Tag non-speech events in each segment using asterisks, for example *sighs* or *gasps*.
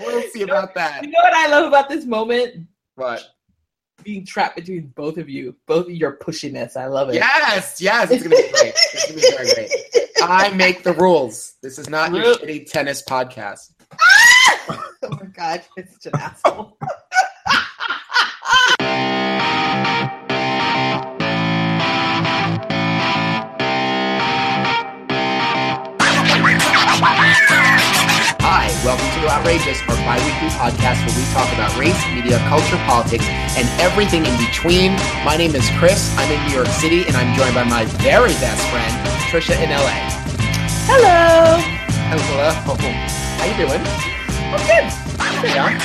we'll see about that. You know what I love about this moment? What? Being trapped between both of you, both of your pushiness. I love it. Yes, yes, it's gonna be great. It's gonna be very great. I make the rules. This is not your Really? shitty tennis podcast. *laughs* oh my god, it's such an asshole. *laughs* welcome to Outrageous, our bi-weekly podcast where we talk about race, media, culture, politics, and everything in between. My name is Chris. I'm in New York City, and I'm joined by my very best friend, Trisha in LA. Hello. Hello. How you doing? I'm good. Yeah.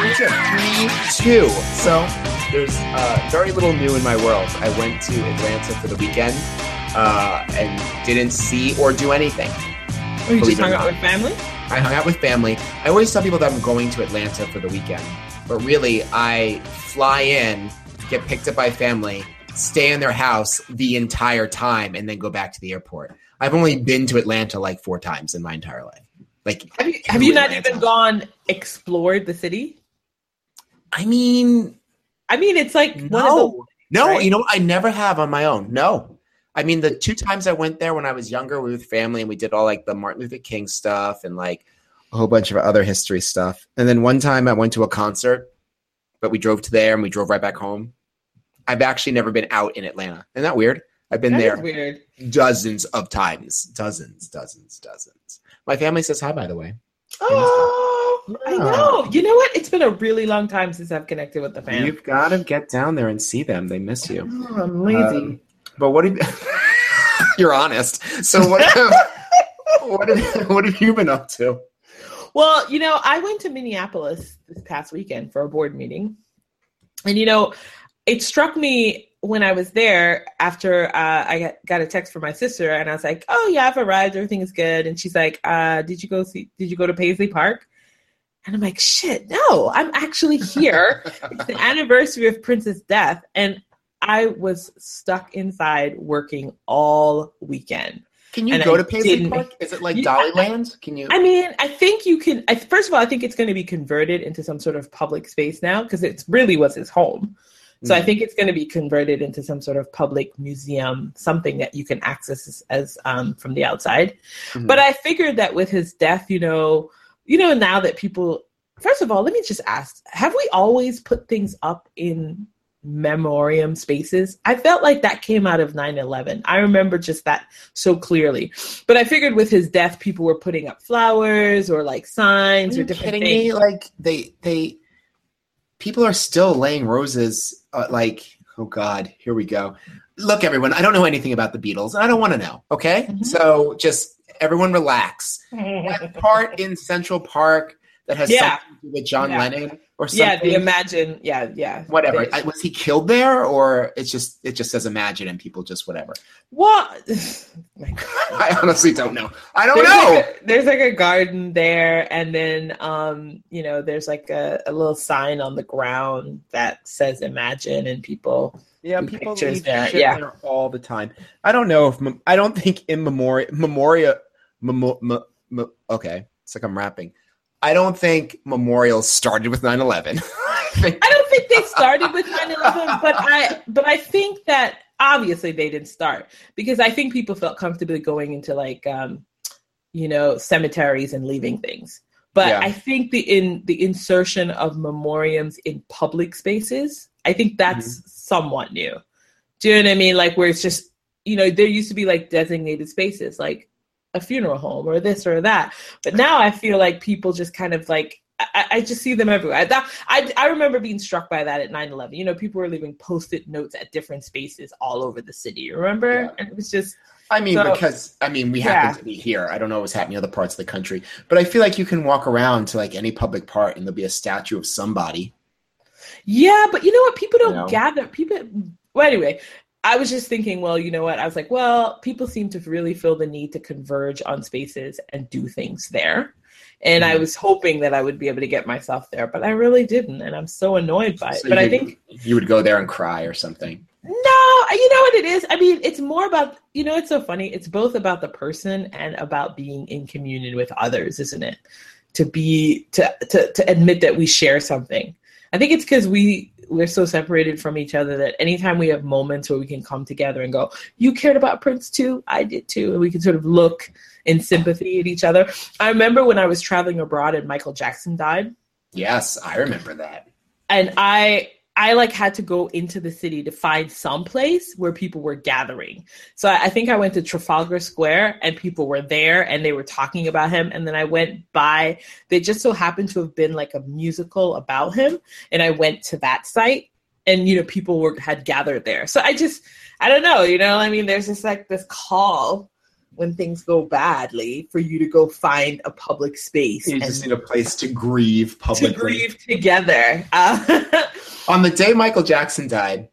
Me too. Me too. So there's uh, very little new in my world. I went to Atlanta for the weekend uh, and didn't see or do anything. Are you just hung out not. with family? I hung out with family. I always tell people that I'm going to Atlanta for the weekend, but really, I fly in, get picked up by family, stay in their house the entire time, and then go back to the airport. I've only been to Atlanta like four times in my entire life. Like, Have you have you not even gone explored the city? I mean, I mean, it's like one of the no, no, right? you know. I never have on my own. No, I mean, the two times I went there when I was younger, we were with family, and we did all like the Martin Luther King stuff and like a whole bunch of other history stuff. And then one time I went to a concert, but we drove to there and we drove right back home. I've actually never been out in Atlanta. Isn't that weird? I've been That there dozens of times, dozens, dozens, dozens. My family says hi, by the way. Oh, I know. You know what? It's been a really long time since I've connected with the family. You've got to get down there and see them. They miss you. Oh, I'm lazy. Um, But what have *laughs* you, you're honest? So what? *laughs* what have, what have you been up to? Well, you know, I went to Minneapolis this past weekend for a board meeting. And, you know, it struck me when I was there after uh, I got, got a text from my sister and I was like, oh, yeah, I've arrived. Everything is good. And she's like, uh, did you go see, did you go to Paisley Park? And I'm like, shit, no, I'm actually here. it's the *laughs* anniversary of Prince's death. And I was stuck inside working all weekend. Can you And go I to Paisley Park? Is it like You- Dollyland? Can you? I mean, I think you can. I, first of all, I think it's going to be converted into some sort of public space now because it really was his home. So I Mhm. think it's going to be converted into some sort of public museum, something that you can access as, as um, from the outside. Mhm. But I figured that with his death, you know, you know, now that people, first of all, let me just ask: Have we always put things up in memoriam spaces? I felt like that came out of 9/11. I remember just that so clearly. But I figured with his death, people were putting up flowers or like signs or different kidding things. me? Like they they people are still laying roses. Uh, like oh god, here we go. Look, everyone. I don't know anything about the Beatles, and I don't want to know. Okay, Mhm. so just everyone relax. *laughs* that part in Central Park that has Yeah. something to do with John Yeah. Lennon or something. yeah, the Imagine. Yeah, yeah. whatever. I, was he killed there, or it's just it just says Imagine and people just whatever? What? *sighs* *laughs* I honestly don't know. I don't there's know. Like a, there's like a garden there, and then um, you know, there's like a, a little sign on the ground that says "Imagine," and people. yeah, people leave there, shit yeah. there all the time. I don't know if I don't think in memoria memoria memo, me- me- okay, it's like I'm rapping. I don't think memorials started with 9/11. I think I don't think they started with 9/11, but I but I think that obviously they didn't start because I think people felt comfortably going into like um, you know cemeteries and leaving things. But Yeah. I think the in the insertion of memoriams in public spaces, I think that's somewhat new. Do you know what I mean? Like where it's just you know there used to be like designated spaces like a funeral home or this or that, but now I feel like people just kind of like I, I just see them everywhere. That, I, I remember being struck by that at 9 11. You know, people were leaving post it notes at different spaces all over the city. Remember? Yeah. And it was just, I mean, So- because I mean, we Yeah. happen to be here. I don't know what's happening in other parts of the country, but I feel like you can walk around to like any public park and there'll be a statue of somebody. yeah, but you know what? People don't know? gather. People, well, anyway, I was just thinking, well, you know what? I was like, well, people seem to really feel the need to converge on spaces and do things there. And I Mhm. was hoping that I would be able to get myself there, but I really didn't. And I'm so annoyed by it. So but I think you would go there and cry or something. No, you know what it is? I mean, it's more about, you know, it's so funny. It's both about the person and about being in communion with others, isn't it? to be to to to admit that we share something. I think it's because we we're so separated from each other that anytime we have moments where we can come together and go, "You cared about Prince too, I did too," and we can sort of look in sympathy at each other. I remember when I was traveling abroad and Michael Jackson died. Yes, I remember that. And I I like had to go into the city to find some place where people were gathering. So I, I think I went to Trafalgar Square and people were there and they were talking about him. And then I went by, they just so happened to have been like a musical about him. And I went to that site and, you know, people were had gathered there. So I just, I don't know, you know, I mean, there's just like this call when things go badly for you to go find a public space. You just need a place to grieve publicly. To grieve together. *laughs* Uh, On the day Michael Jackson died,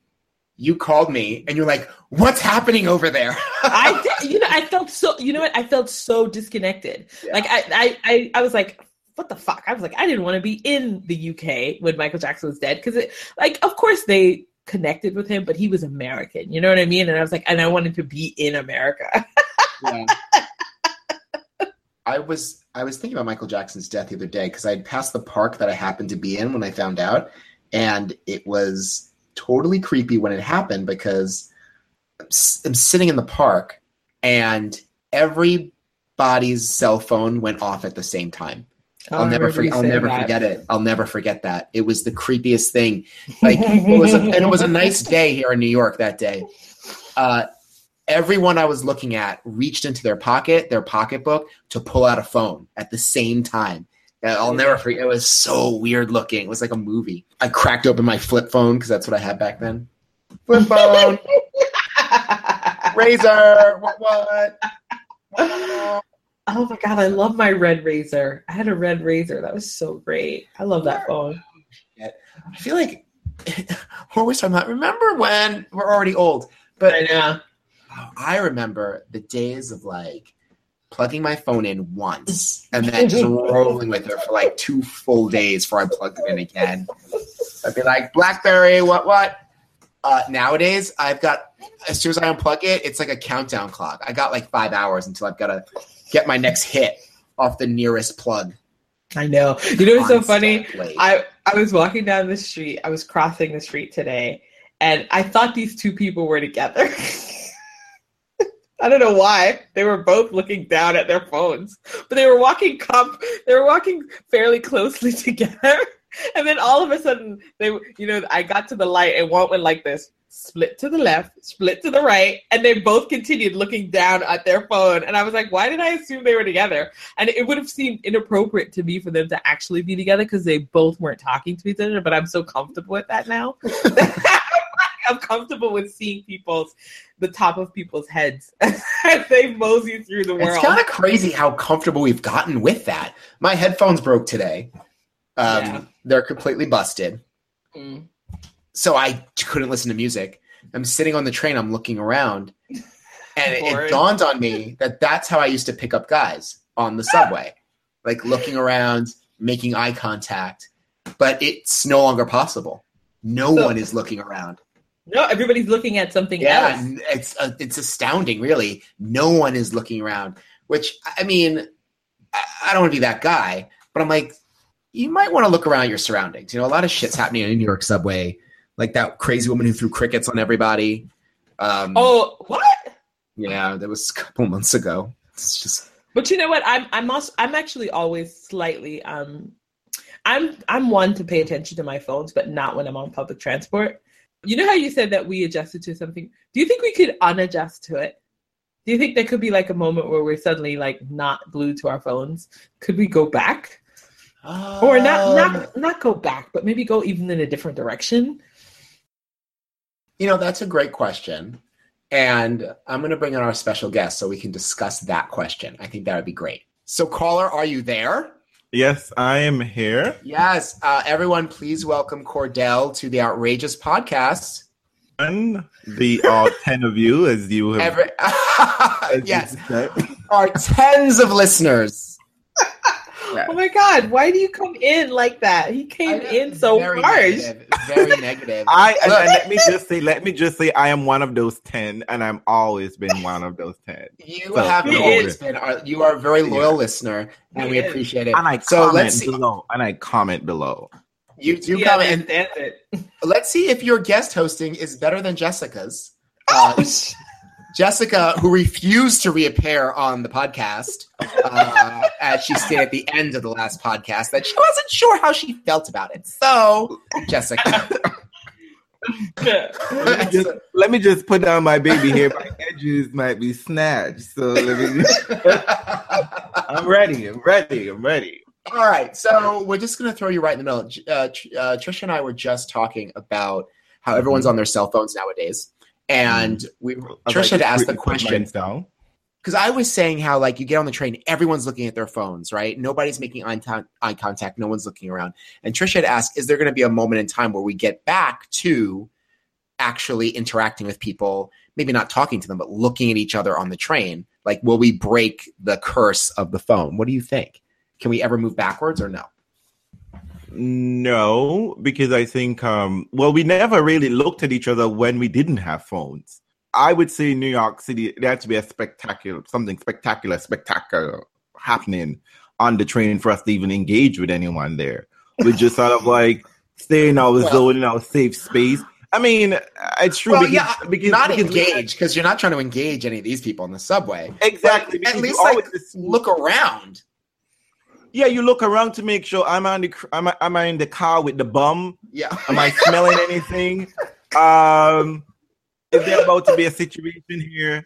you called me and you're like, "What's happening over there?" *laughs* I did, you know, I felt so. You know what? I felt so disconnected. Yeah. Like I, I, I, I was like, what the fuck? I was like, I didn't want to be in the UK when Michael Jackson was dead because, like, of course they connected with him, but he was American. You know what I mean? And I was like, and I wanted to be in America. *laughs* yeah. I was I was thinking about Michael Jackson's death the other day because I had passed the park that I happened to be in when I found out, and it was totally creepy when it happened because I'm, I'm sitting in the park and everybody's cell phone went off at the same time. Oh, I'll never forget. I'll never that. forget it. I'll never forget that. It was the creepiest thing. Like it was, a, and it was a nice day here in New York that day. Uh, everyone I was looking at reached into their pocket, their pocketbook, to pull out a phone at the same time. I'll never forget. It was so weird looking. It was like a movie. I cracked open my flip phone because that's what I had back then. Flip phone, *laughs* Razr. What? What? Oh my god, I love my red Razr. I had a red Razr. That was so great. I love that phone. I feel like we're always talking about. Remember when we're already old, but I know I remember the days of like plugging my phone in once and then *laughs* just rolling with it for like two full days before I plugged it in again. I'd be like, BlackBerry, what, what? Uh, nowadays, I've got, as soon as I unplug it, it's like a countdown clock. I got like five hours until I've got to get my next hit off the nearest plug. I know. You know what's so funny? I, I was walking down the street. I was crossing the street today, and I thought these two people were together. *laughs* I don't know why they were both looking down at their phones, but they were walking comp. They were walking fairly closely *laughs* together, and then all of a sudden, they, you know, I got to the light and one went like this, split to the left, split to the right, and they both continued looking down at their phone. And I was like, why did I assume they were together? And it would have seemed inappropriate to me for them to actually be together because they both weren't talking to each other. But I'm so comfortable with that now. *laughs* I'm comfortable with seeing people's the top of people's heads *laughs* as they mosey through the world. It's kind of crazy how comfortable we've gotten with that. My headphones broke today. Um, yeah. They're completely busted. Mm. So I couldn't listen to music. I'm sitting on the train. I'm looking around, and it, it dawned on me that that's how I used to pick up guys on the subway, like looking around, making eye contact. But it's no longer possible. No so, one is looking around. No, everybody's looking at something yeah, else. it's uh, it's astounding, really. No one is looking around. Which I mean, I, I don't want to be that guy, but I'm like, you might want to look around your surroundings. You know, a lot of shit's happening in the New York subway, like that crazy woman who threw crickets on everybody. Um, oh, what? Yeah, that was a couple months ago. It's just. But you know what? I'm I'm also I'm actually always slightly um I'm I'm one to pay attention to my phones, but not when I'm on public transport. You know how you said that we adjusted to something? Do you think we could unadjust to it? Do you think there could be like a moment where we're suddenly like not glued to our phones? Could we go back? Um, or not not um, not go back, but maybe go even in a different direction? You know, that's a great question. And I'm going to bring in our special guest so we can discuss that question. I think that would be great. So, caller, are you there? Yes, I am here. Yes, uh, everyone, please welcome Cordell to the Outrageous Podcast. And the all *laughs* ten of you, as you have. Every, *laughs* as yes, our tens of listeners. Oh my god, why do you come in like that? He came in so very harsh. Negative, very *laughs* negative. I and, and let me just say, let me just say, I am one of those ten, and I'm always been one of those ten. you So, have always been. Our, you are a very loyal Yeah. listener, and He we appreciate it. And I so comment let's see. below, and I comment below. You do Yeah, come man, and that's it. let's see if your guest hosting is better than Jessica's. Uh, Oh, sh- Jessica, who refused to reappear on the podcast, uh, as she stated at the end of the last podcast, that she wasn't sure how she felt about it. So, Jessica, Let me just, let me just put down my baby here. My edges might be snatched, so let me. *laughs* I'm ready. I'm ready. I'm ready. All right, so we're just going to throw you right in the middle. Uh, uh, Trisha and I were just talking about how everyone's on their cell phones nowadays, and mm-hmm. we I Trisha like, had asked the question because I was saying how like you get on the train, everyone's looking at their phones, right? Nobody's making eye, eye contact, no one's looking around. And Trisha had asked, is there going to be a moment in time where we get back to actually interacting with people, maybe not talking to them, but looking at each other on the train? Like, will we break the curse of the phone? What do you think? Can we ever move backwards or no? No, because I think um well we never really looked at each other when we didn't have phones. I would say New York City there had to be a spectacular something spectacular, spectacular happening on the train for us to even engage with anyone there. We just sort of like stay in our Well- zone in our safe space. I mean, it's true Well, because, yeah, because not because engage because you're not trying to engage any of these people in the subway. exactly. But at least like just- look around. Yeah, you look around to make sure I'm on the am I, am I in the car with the bum? Yeah. Am I smelling anything? Um, is there about to be a situation here?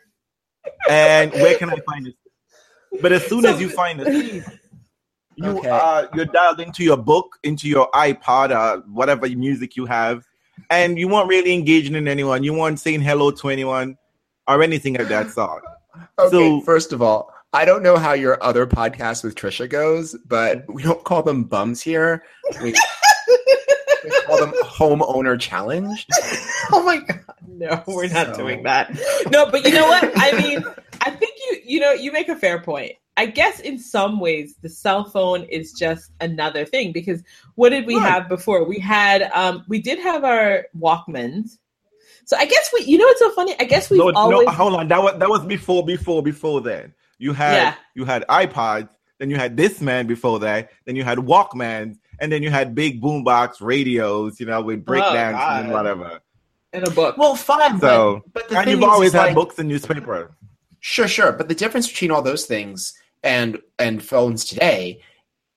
And where can I find it? But as soon So- as you find it, you Okay. uh you're dialed into your book, into your iPod, or whatever music you have, and you weren't really engaging in anyone. You weren't saying hello to anyone or anything of that sort. Okay, So- first of all, I don't know how your other podcast with Trisha goes, but we don't call them bums here. We, we call them homeowner challenge. *laughs* oh my god, no, we're not So- doing that. No, but you know what? I mean, I think you you know you make a fair point. I guess in some ways the cell phone is just another thing because what did we Right. have before? We had um we did have our Walkmans. So I guess we you know what's so funny? I guess we've No, always no, hold on. That was that was before, before, before then. You had Yeah. you had iPods, then you had Discman before that, then you had Walkmans, and then you had big boombox radios, you know, with oh, breakdowns and whatever. in a book. Well, fine, So, but, but the and thing you've is, always had like- books and newspaper. Sure, sure. But the difference between all those things and and phones today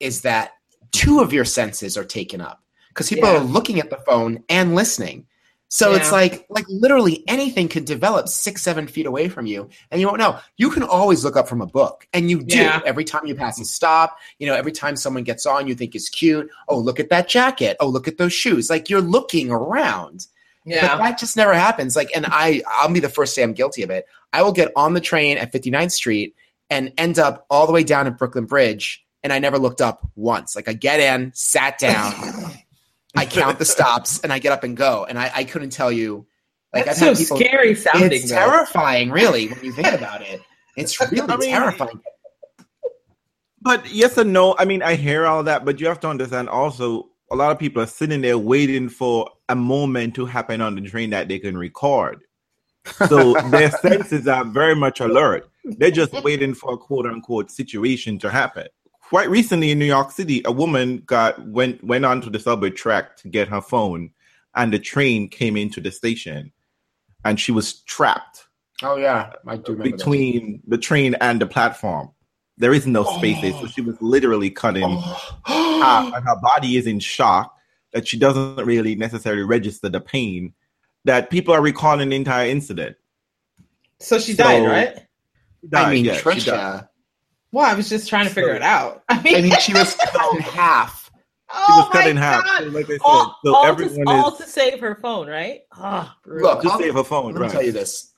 is that two of your senses are taken up because people Yeah. are looking at the phone and listening. So it's like like literally anything could develop six, seven feet away from you, and you won't know. You can always look up from a book, and you do Yeah. every time you pass a stop. You know, every time someone gets on, you think is cute. Oh, look at that jacket. Oh, look at those shoes. Like you're looking around. But yeah. that just never happens. Like, and I, I'll be the first to say I'm guilty of it. I will get on the train at 59th Street and end up all the way down at Brooklyn Bridge, and I never looked up once. Like, I get in, sat down, *laughs* I count the stops, and I get up and go. And I, I couldn't tell you. Like, That's I've had so people. scary sounding. It's though. terrifying, really, when you think about it. It's *laughs* really I mean- terrifying. But yes and no. I mean, I hear all that, but you have to understand also a lot of people are sitting there waiting for a moment to happen on the train that they can record. So *laughs* their senses are very much alert. They're just waiting for a quote unquote situation to happen. Quite recently in New York City, a woman got went went onto the subway track to get her phone, and the train came into the station, and she was trapped Oh yeah, I do remember that. between the train and the platform. There is no spaces, so she was literally cut in *gasps* half, Oh. and her body is in shock that she doesn't really necessarily register the pain. That people are recalling the entire incident. So she died, So- right? Died, I mean, yeah, she died. Trisha. Well, I was just trying to figure it out. *laughs* I mean, I mean, she was cut in *laughs* half. She was oh cut my in half. God. So like I said, all, so all everyone to, all is to save her phone, right? Oh. Look, to I'll- save her phone. Let me Right. tell you this.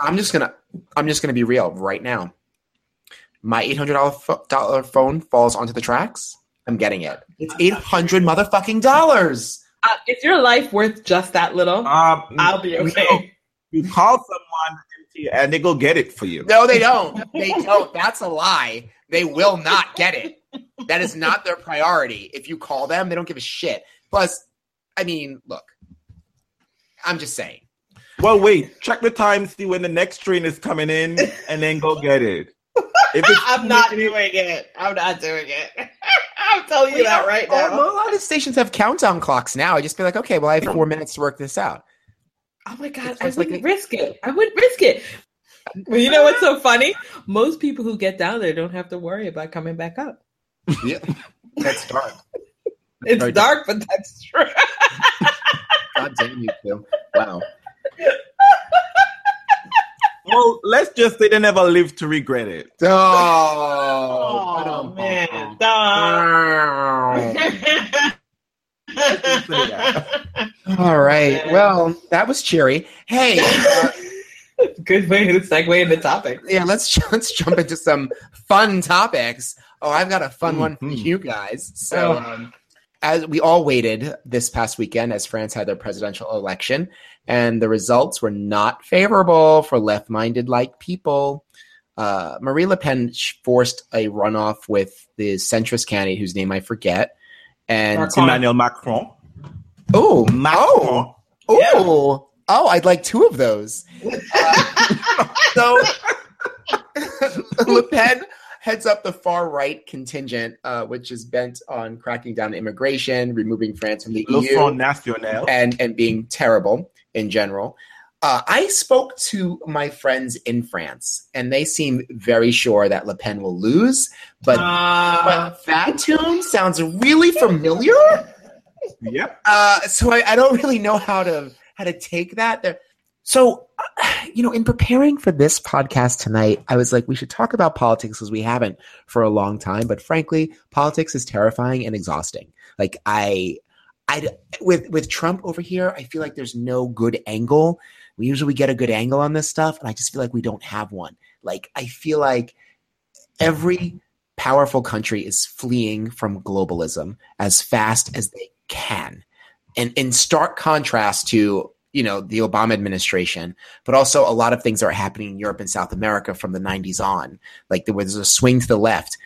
I'm just gonna I'm just gonna be real right now. My eight hundred dollar phone falls onto the tracks. I'm getting it. It's eight hundred motherfucking dollars. uh, is your life worth just that little? Um, I'll be no. okay. You call someone and they go get it for you. No, they don't. They don't. That's a lie. They will not get it. That is not their priority. If you call them, they don't give a shit. Plus, I mean, look, I'm just saying. Well, wait. Check the time, see when the next train is coming in, and then go get it. If it's I'm not doing it. I'm not doing it. *laughs* I'm telling you that right now. a lot of stations have countdown clocks now. I just be like, okay, well, I have four minutes to work this out. Oh my god, I wouldn't like risk it. I wouldn't risk it. Well, you know what's so funny? Most people who get down there don't have to worry about coming back up. Yeah, that's dark. That's *laughs* it's dark, dark, but that's true. *laughs* God damn you too. Wow. *laughs* Well, let's just say they never lived to regret it. Oh, oh man. *laughs* All right. Well, that was cheery. Hey. *laughs* Uh, Good way to segue into topics. Yeah, let's let's jump into some fun topics. Oh, I've got a fun mm-hmm. one for mm-hmm. you guys. So, um, as we all waited this past weekend as France had their presidential election, and the results were not favorable for left minded like people. Uh, Marine Le Pen forced a runoff with the centrist candidate whose name I forget. And Macron. Emmanuel Macron. Oh, Macron. Oh, yeah. oh, oh, I'd like two of those. Uh, *laughs* so *laughs* Le Pen heads up the far right contingent, uh, which is bent on cracking down immigration, removing France from the Le EU, Front National. and and being terrible in general. Uh, I spoke to my friends in France, and they seem very sure that Le Pen will lose. But, uh, but that tune sounds really familiar. Yep. Uh, so I, I, don't really know how to how to take that. There. So, you know, in preparing for this podcast tonight, I was like, we should talk about politics because we haven't for a long time. But frankly, politics is terrifying and exhausting. Like I, I with with Trump over here, I feel like there's no good angle. We usually get a good angle on this stuff, and I just feel like we don't have one. Like I feel like every powerful country is fleeing from globalism as fast as they can. And in stark contrast to you know the Obama administration, but also a lot of things are happening in Europe and South America from the 90s on. Like there was a swing to the left,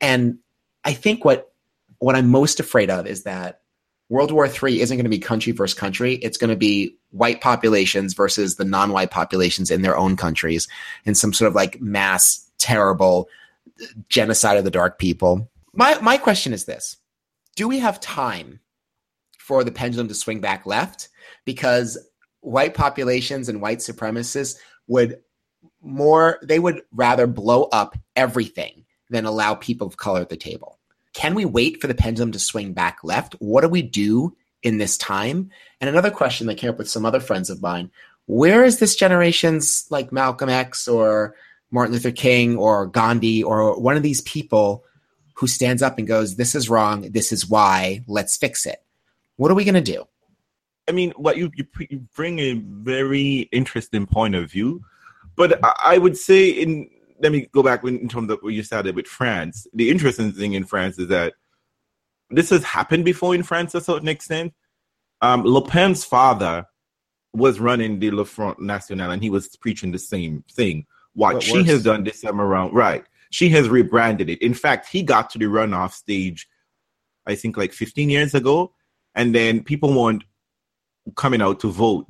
and I think what what I'm most afraid of is that World War III isn't going to be country versus country. It's going to be white populations versus the non-white populations in their own countries, and some sort of like mass terrible genocide of the dark people. My my question is this: Do we have time for the pendulum to swing back left? Because white populations and white supremacists would more they would rather blow up everything than allow people of color at the table. Can we wait for the pendulum to swing back left? What do we do in this time? And another question that came up with some other friends of mine where is this generation's like Malcolm X or Martin Luther King or Gandhi or one of these people who stands up and goes, This is wrong. This is why. Let's fix it. What are we going to do? I mean, what you, you, bring a very interesting point of view, but I would say in let me go back in terms of what you started with France. The interesting thing in France is that this has happened before in France to a certain extent. Um, Le Pen's father was running the Le Front National and he was preaching the same thing. What, what she works? has done this time around, right? She has rebranded it. In fact, he got to the runoff stage, I think like 15 years ago, and then people weren't coming out to vote.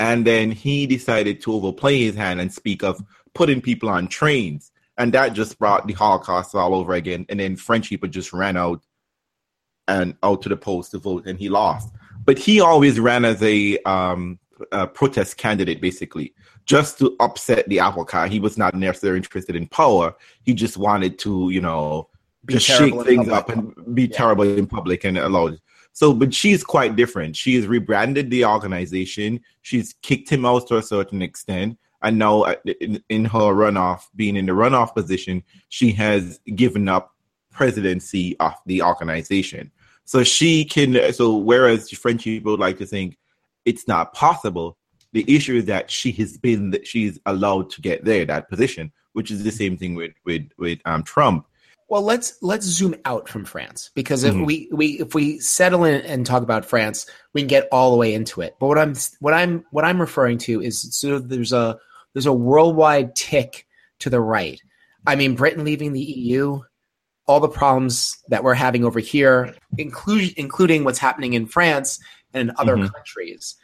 And then he decided to overplay his hand and speak of putting people on trains. And that just brought the Holocaust all over again. And then French people just ran out and out to the polls to vote, and he lost. But he always ran as a, um, a protest candidate, basically, just to upset the apple cart. He was not necessarily interested in power. He just wanted to, you know, be just shake things up and be yeah. terrible in public and allow. So, but she's quite different. She's rebranded the organization. She's kicked him out to a certain extent. And now, uh, in, in her runoff, being in the runoff position, she has given up presidency of the organization. So she can. So whereas French people like to think it's not possible, the issue is that she has been that she's allowed to get there that position, which is the same thing with with with um, Trump. Well, let's let's zoom out from France because if mm-hmm. we, we if we settle in and talk about France, we can get all the way into it. But what I'm what I'm what I'm referring to is sort of there's a there's a worldwide tick to the right. I mean, Britain leaving the EU. all the problems that we're having over here, include, including what's happening in France and in other Mhm. countries.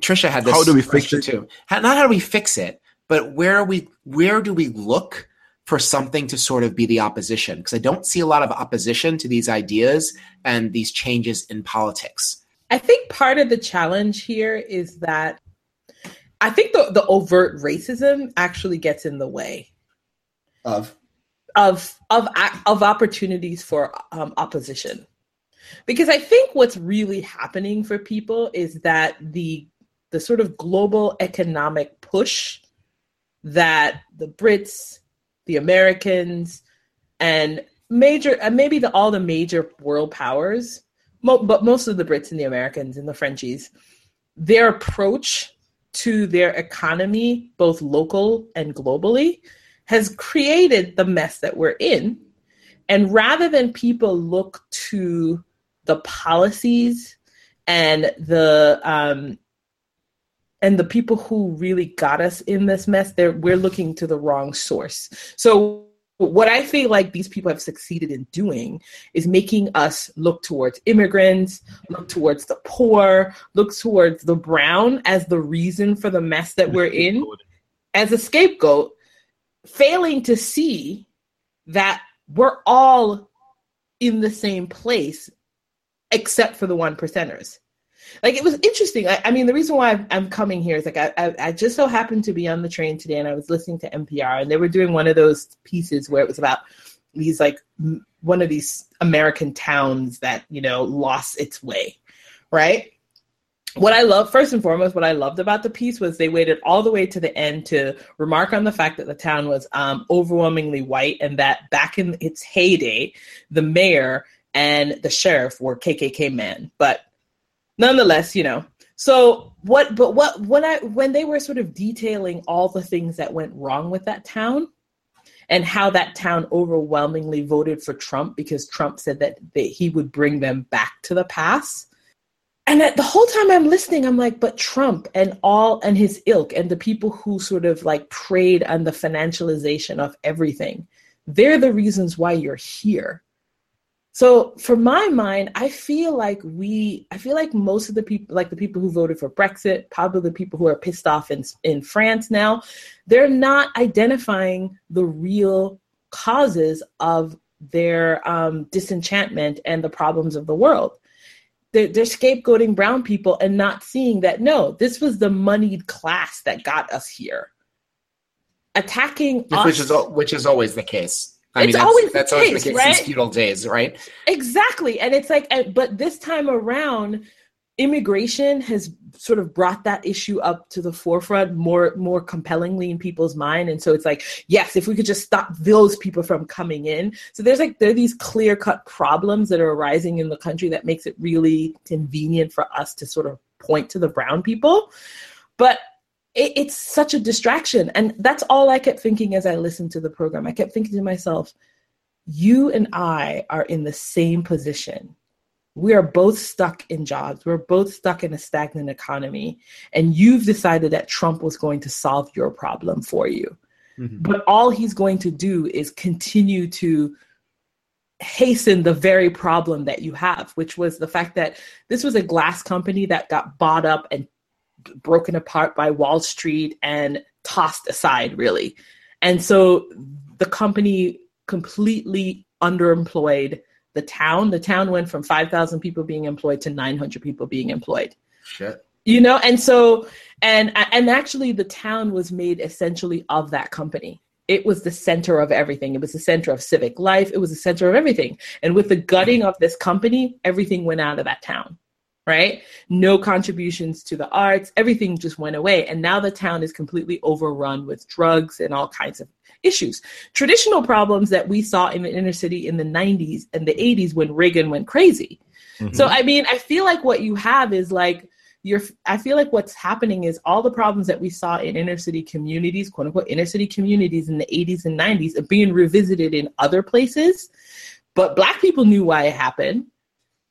Trisha had this. How do we fix it? too? How, not how do we fix it, but where are we? Where do we look for something to sort of be the opposition? Because I don't see a lot of opposition to these ideas and these changes in politics. I think part of the challenge here is that I think the, the overt racism actually gets in the way Of? of of of opportunities for um, opposition. Because i think what's really happening for people is that the the sort of global economic push that the brits the americans and major and maybe the all the major world powers mo- but most of the brits and the americans and the frenchies their approach to their economy both local and globally has created the mess that we're in. And rather than people look to the policies and the um, and the people who really got us in this mess, we're looking to the wrong source. So what I feel like these people have succeeded in doing is making us look towards immigrants, look towards the poor, look towards the brown as the reason for the mess that we're in as a scapegoat, failing to see that we're all in the same place except for the one percenters. Like it was interesting. I, I mean, the reason why I'm, coming here is like I, I, I just so happened to be on the train today, and I was listening to NPR, and they were doing one of those pieces where it was about these like m- one of these American towns that you know lost its way, right? What I love, first and foremost, what I loved about the piece was they waited all the way to the end to remark on the fact that the town was um, overwhelmingly white, and that back in its heyday, the mayor and the sheriff were KKK men, but nonetheless, you know. So what? But what? When I when they were sort of detailing all the things that went wrong with that town, and how that town overwhelmingly voted for Trump because Trump said that they, he would bring them back to the past. And the whole time I'm listening, I'm like, but Trump and all and his ilk and the people who sort of like preyed on the financialization of everything, they're the reasons why you're here. So for my mind, I feel like we, I feel like most of the people, like the people who voted for Brexit, probably the people who are pissed off in in France now, they're not identifying the real causes of their um, disenchantment and the problems of the world. They're, they're scapegoating brown people and not seeing that no, this was the moneyed class that got us here. Attacking us, which is which is always the case. I It's mean, that's, always the that's always case, the case right? since feudal days, right? Exactly. And it's like, but this time around, immigration has sort of brought that issue up to the forefront more more compellingly in people's mind and so it's like yes if we could just stop those people from coming in so there's like there are these clear cut problems that are arising in the country that makes it really convenient for us to sort of point to the brown people but it, it's such a distraction and that's all i kept thinking as i listened to the program i kept thinking to myself you and I are in the same position. We are both stuck in jobs. We're both stuck in a stagnant economy. And you've decided that Trump was going to solve your problem for you. Mhm. But all he's going to do is continue to hasten the very problem that you have, which was the fact that this was a glass company that got bought up and broken apart by Wall Street and tossed aside, really. And so the company completely underemployed the town. The town went from 5,000 people being employed to 900 people being employed. Shit. You know, and so and and actually the town was made essentially of that company. It was the center of everything. It was the center of civic life. It was the center of everything. And with the gutting of this company, everything went out of that town. Right? No contributions to the arts. Everything just went away. And now the town is completely overrun with drugs and all kinds of issues. Traditional problems that we saw in the inner city in the 90s and the 80s when Reagan went crazy. Mm-hmm. So I mean, I feel like what you have is like you're I feel like what's happening is all the problems that we saw in inner city communities, quote unquote inner city communities in the 80s and 90s are being revisited in other places. But black people knew why it happened.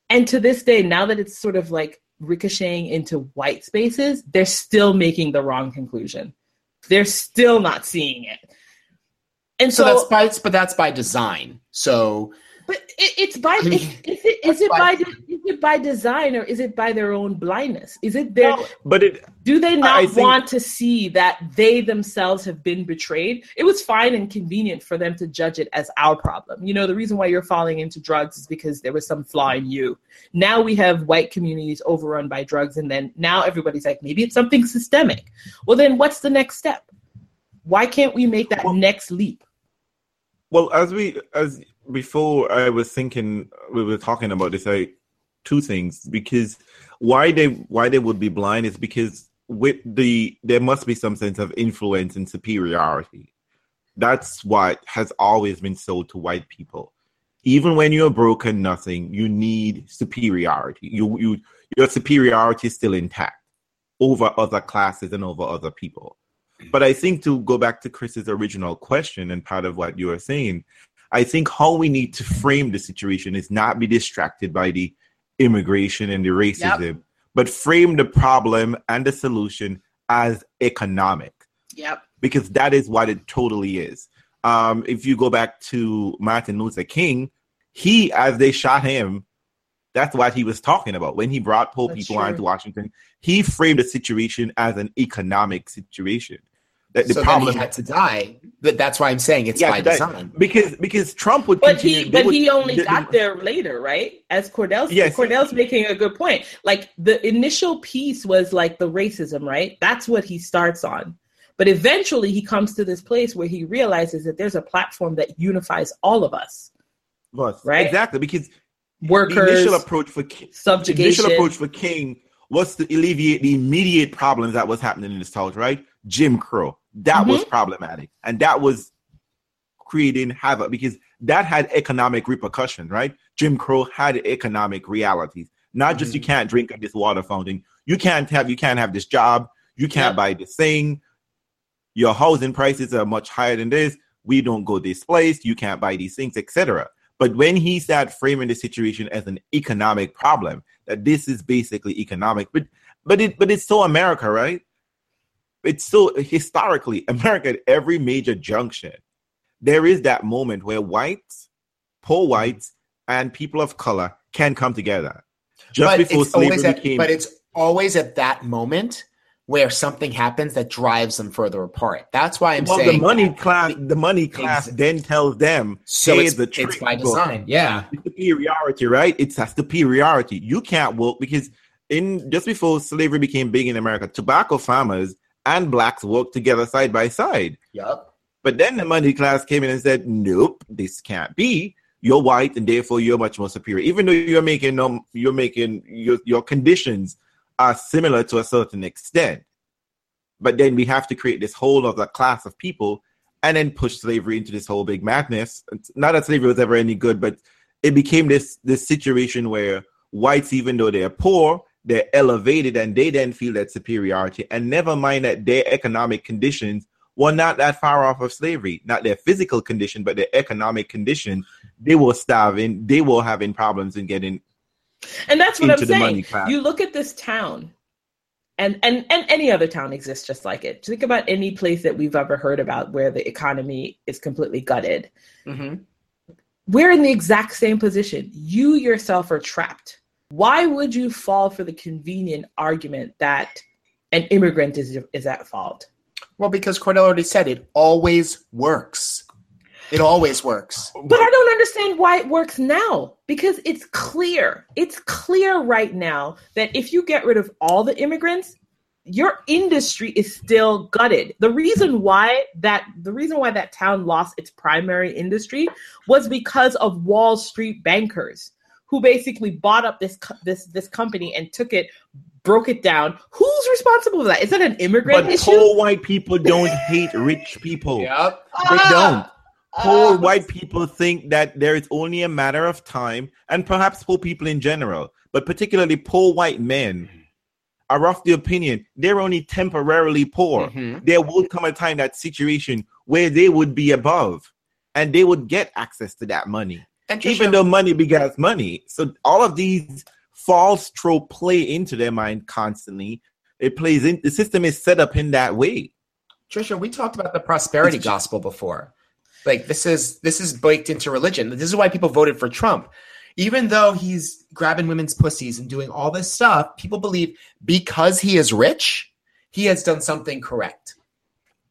And to this day, now that it's sort of like ricocheting into white spaces, they're still making the wrong conclusion. They're still not seeing it. And So, so, that's by but that's by design. So but it, it's by I mean, is, is it is it by- is it by design or is it by their own blindness? Is it their But it do they not I think- want to see that they themselves have been betrayed? It was fine and convenient for them to judge it as our problem. You know, the reason why you're falling into drugs is because there was some flaw in you. Now we have white communities overrun by drugs, and then now everybody's like, maybe it's something systemic. Well, then what's the next step? Why can't we make that Well- next leap? Well, as we as before, I was thinking we were talking about this. Like two things because why they why they would be blind is because with the there must be some sense of influence and superiority. That's what has always been sold to white people. Even when you're broken, nothing, you need superiority. You you your superiority is still intact over other classes and over other people. But I think to go back to Chris's original question and part of what you were saying, I think how we need to frame the situation is not be distracted by the immigration and the racism, but frame the problem and the solution as economic Yep. because that is what it totally is. Um, if you go back to Martin Luther King, he, as they shot him, that's what he was talking about when he brought poor That's people true. onto Washington. He framed the situation as an economic situation. That the so then problem he had to die. But that's why I'm saying it's Yeah, by design. because because Trump would But continue. he, but would- he only they- got there later, right? As Cordell's, Yes. Cordell's making a good point. Like the initial piece was like the racism, right? That's what he starts on. But eventually, he comes to this place where he realizes that there's a platform that unifies all of us: was, Right? exactly because the workers, initial approach for Ki- the subjugation. initial approach for King was to alleviate the immediate problems that was happening in the South, right? Jim Crow. That Mm-hmm. was problematic. And that was creating havoc because that had economic repercussions, right? Jim Crow had economic realities. Not just you can't drink at this water fountain. You can't have you can't have this job. You can't buy this thing. Your housing prices are much higher than this. We don't go this place. You can't buy these things, etc. But when he started framing the situation as an economic problem, that this is basically economic, but but it but it's so America, right? It's so historically America at every major junction, there is that moment where whites, poor mm-hmm. whites, and people of color can come together. Just but before it's always slavery at, became but it's always at that moment where something happens that drives them further apart. That's why I'm well, saying the money class, the money class Ex- then tells them, So hey, it's, the it's trick by book. design. Yeah. superiority, right? It's a superiority. You can't work because in just before slavery became big in America, tobacco farmers and blacks worked together side by side. Yep. But then the money class came in and said, "Nope, this can't be. You're white, and therefore you're much more superior. Even though you're making um, you're making your your conditions are similar to a certain extent. But then we have to create this whole other class of people, and then push slavery into this whole big madness. Not that slavery was ever any good, but it became this this situation where whites, even though they're poor, they're elevated, and they then feel that superiority. And never mind that their economic conditions were not that far off of slavery, not their physical condition, but their economic condition. They were starving. They were having problems in getting And that's what into I'm saying. You look at this town, and and and any other town exists just like it. Think about any place that we've ever heard about where the economy is completely gutted. hmm We're in the exact same position. You yourself are trapped. Why would you fall for the convenient argument that an immigrant is is at fault? Well, because Cordell already said it always works. It always works. But I don't understand why it works now because it's clear. It's clear right now that if you get rid of all the immigrants, your industry is still gutted. The reason why that the reason why that town lost its primary industry was because of Wall Street bankers who basically bought up this this this company and took it broke it down. Who's responsible for that? Is that an immigrant But issue? poor white people don't hate rich people. Yep. They don't. Poor Ah. white people think that there is only a matter of time, and perhaps poor people in general, but particularly poor white men, are of the opinion they're only temporarily poor. Mhm. There will come a time, that situation, where they would be above and they would get access to that money, And even though money begets money. So all of these false trope play into their mind constantly. It plays in the system is set up in that way. Trisha, we talked about the prosperity gospel before. Like this is this is baked into religion. This is why people voted for Trump. Even though he's grabbing women's pussies and doing all this stuff, people believe because he is rich, he has done something correct.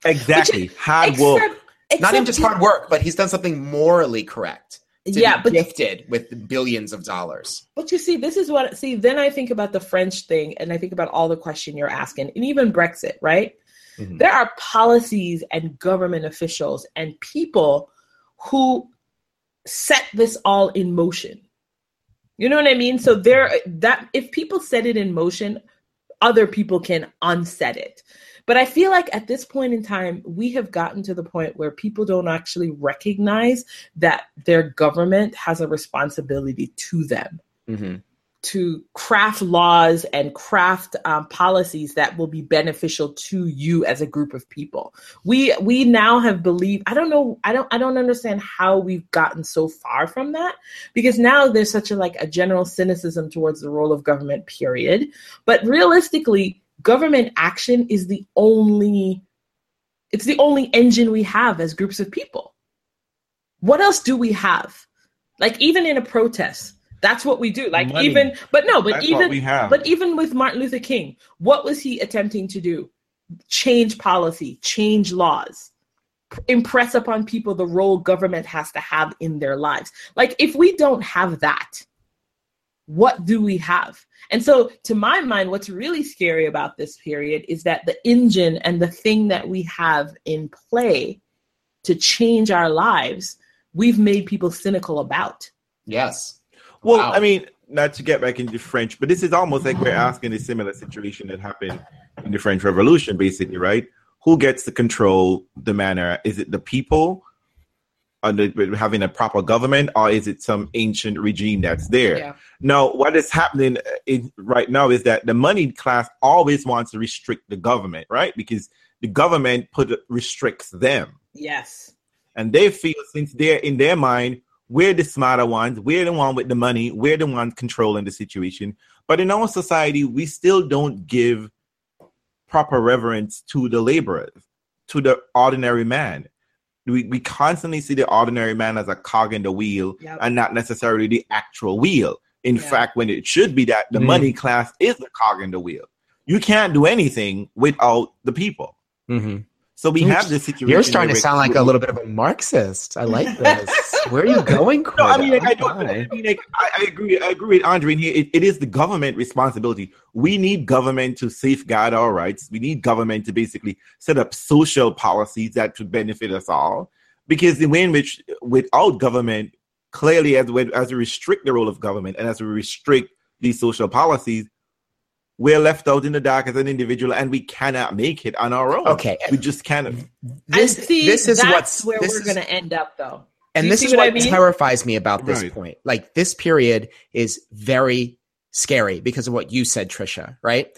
Exactly. Hard work. Except- Not even just hard work, but he's done something morally correct. Yeah, but gifted with billions of dollars. But you see, this is what see. Then I think about the French thing, and I think about all the question you're asking, and even Brexit. Right? Mhm. There are policies and government officials and people who set this all in motion. You know what I mean? So there, that if people set it in motion, other people can unset it. But I feel like at this point in time, we have gotten to the point where people don't actually recognize that their government has a responsibility to them Mhm. to craft laws and craft um, policies that will be beneficial to you as a group of people. We we now have believed. I don't know. I don't. I don't understand how we've gotten so far from that because now there's such a like a general cynicism towards the role of government. Period. But realistically, government action is the only. It's the only engine we have as groups of people. What else do we have? Like even in a protest, that's what we do. Like Money. even, but no, but That's even we have. but even with Martin Luther King, what was he attempting to do? Change policy, change laws, impress upon people the role government has to have in their lives. Like, if we don't have that, what do we have? And so, to my mind, what's really scary about this period is that the engine and the thing that we have in play to change our lives, we've made people cynical about. Yes. Well, Wow. I mean, not to get back into French, but this is almost like we're asking a similar situation that happened in the French Revolution, basically, right? Who gets to control the manner? Is it the people under having a proper government, or is it some ancient regime that's there? Yeah. Now, what is happening uh, in, right now is that the money class always wants to restrict the government, right? Because the government put restricts them Yes. and they feel since they're in their mind we're the smarter ones we're the one with the money we're the ones controlling the situation but in our society we still don't give proper reverence to the laborers to the ordinary man we, we constantly see the ordinary man as a cog in the wheel Yep. and not necessarily the actual wheel in Yeah. fact when it should be that the Mm. money class is the cog in the wheel you can't do anything without the people Mm-hmm. So we have this situation You're starting to sound like a little bit of a Marxist. I like *laughs* this. Where are you going? No, I mean, like, I don't. I mean, like, I, I agree. I agree with Andre in here. It, it is the government responsibility. We need government to safeguard our rights. We need government to basically set up social policies that would benefit us all. Because the way in which, without government, clearly, as we, as we restrict the role of government and as we restrict these social policies, we're left out in the dark as an individual, and we cannot make it on our own. Okay. we just cannot. This, and see, this is that's what's where this we're is- going to end up, though. and Do this is what what I mean? terrifies me about this Right. point. Like this period is very scary because of what you said, Trisha. Right?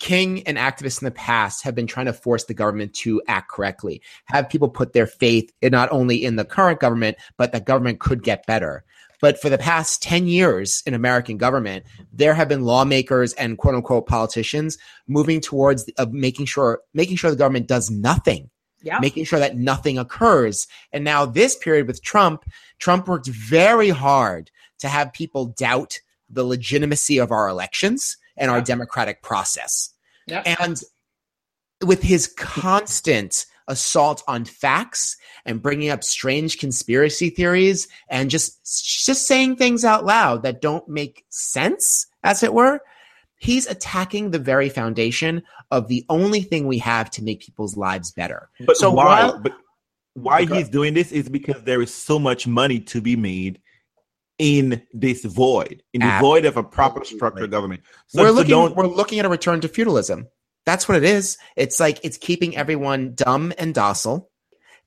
King and activists in the past have been trying to force the government to act correctly, have people put their faith in not only in the current government, but that government could get better. But for the past 10 years in American government, there have been lawmakers and quote unquote politicians moving towards the, of making sure making sure the government does nothing Yeah. making sure that nothing occurs. And now this period with Trump, Trump worked very hard to have people doubt the legitimacy of our elections and our democratic process. Yep. And with his constant assault on facts and bringing up strange conspiracy theories and just just saying things out loud that don't make sense as it were he's attacking the very foundation of the only thing we have to make people's lives better But So why? while- but why he's doing this is because there is so much money to be made in this void, in the void of a proper Absolutely. structured government. So, we're so looking don't- we're looking at a return to feudalism. That's what it is. It's like it's keeping everyone dumb and docile.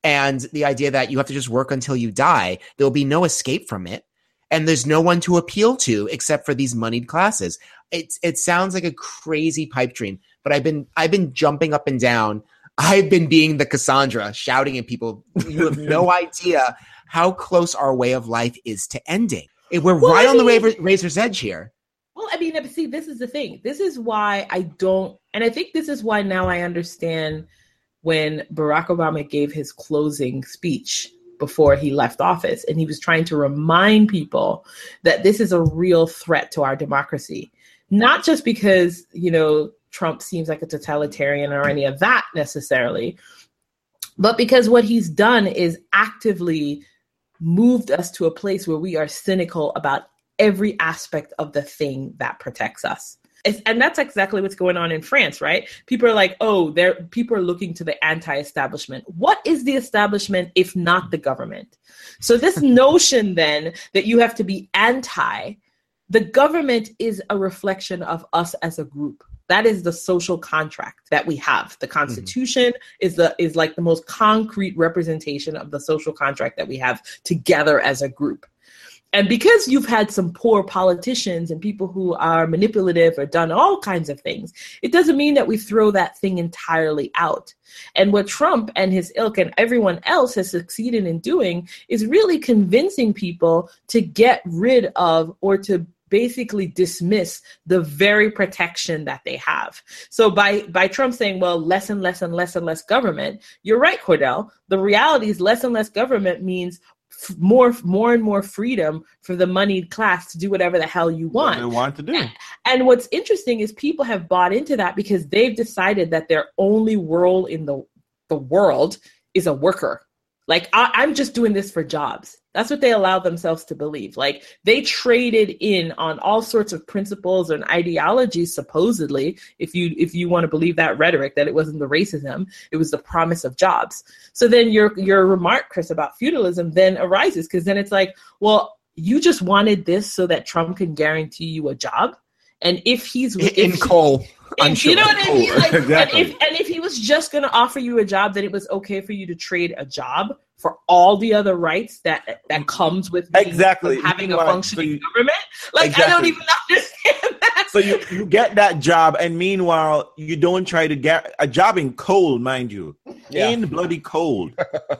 And the idea that you have to just work until you die, there'll be no escape from it. And there's no one to appeal to except for these moneyed classes. It's it sounds like a crazy pipe dream, but I've been I've been jumping up and down. I've been being the Cassandra, shouting at people. You have no *laughs* idea how close our way of life is to ending. We're Well, right I on the razor's edge here. Well, I mean, see, this is the thing. This is why I don't, and I think this is why now I understand when Barack Obama gave his closing speech before he left office. And he was trying to remind people that this is a real threat to our democracy. Not just because, you know, Trump seems like a totalitarian or any of that necessarily, but because what he's done is actively moved us to a place where we are cynical about every aspect of the thing that protects us. It's, and that's exactly what's going on in France, right? People are like, "Oh, they're people are looking to the anti-establishment." What is the establishment if not the government? So this *laughs* notion then that you have to be anti, the government is a reflection of us as a group. That is the social contract that we have. The Constitution mm-hmm. is the is like the most concrete representation of the social contract that we have together as a group. And because you've had some poor politicians and people who are manipulative or done all kinds of things, it doesn't mean that we throw that thing entirely out. And what Trump and his ilk and everyone else has succeeded in doing is really convincing people to get rid of or to basically dismiss the very protection that they have. So by by Trump saying, well, less and less and less and less government, you're right, Cordell. The reality is less and less government means f- more more and more freedom for the moneyed class to do whatever the hell you want. What they want to do. And, and what's interesting is people have bought into that because they've decided that their only role in the the world is a worker. Like I, I'm just doing this for jobs. That's what they allowed themselves to believe. Like they traded in on all sorts of principles and ideologies, supposedly, if you if you want to believe that rhetoric, that it wasn't the racism, it was the promise of jobs. So then your your remark, Chris, about feudalism then arises because then it's like, well, you just wanted this so that Trump can guarantee you a job. And if he's in, in coal, if, you know what I mean? Like, exactly. and, if, and if he was just going to offer you a job, then it was okay for you to trade a job for all the other rights that that comes with exactly having a functioning so you, government. Like exactly. I don't even understand *laughs* that. So you, you get that job, and meanwhile you don't try to get a job in cold, mind you, yeah. in bloody cold.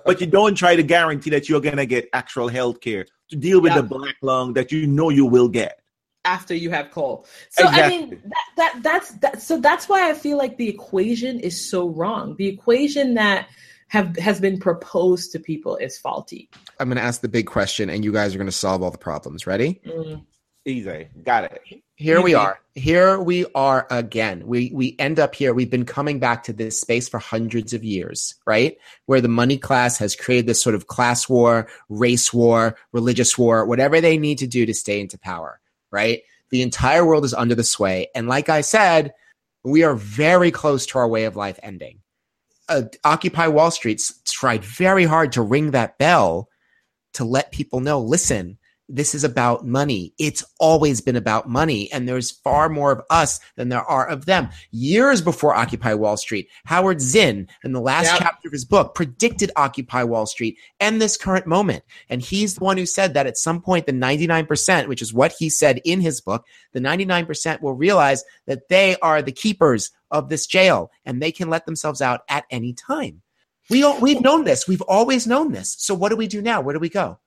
but you don't try to guarantee that you're gonna get actual health care to deal with yeah. the black lung that you know you will get after you have coal. So exactly. I mean that, that that's that so that's why I feel like the equation is so wrong. The equation that have has been proposed to people is faulty. I'm going to ask the big question, and you guys are going to solve all the problems. Ready? Mm. Easy, got it. Here Easy. we are. Here we are again. We we end up here. We've been coming back to this space for hundreds of years, right? Where the money class has created this sort of class war, race war, religious war, whatever they need to do to stay into power, right? The entire world is under the sway, and like I said, we are very close to our way of life ending uh, Occupy Wall Street tried very hard to ring that bell to let people know listen, this is about money. It's always been about money. And there's far more of us than there are of them. Years before Occupy Wall Street, Howard Zinn, in the last yep. chapter of his book, predicted Occupy Wall Street and this current moment. And he's the one who said that at some point, the 99%, which is what he said in his book, the 99% will realize that they are the keepers of this jail and they can let themselves out at any time. We all, we've known this. We've always known this. So what do we do now? Where do we go?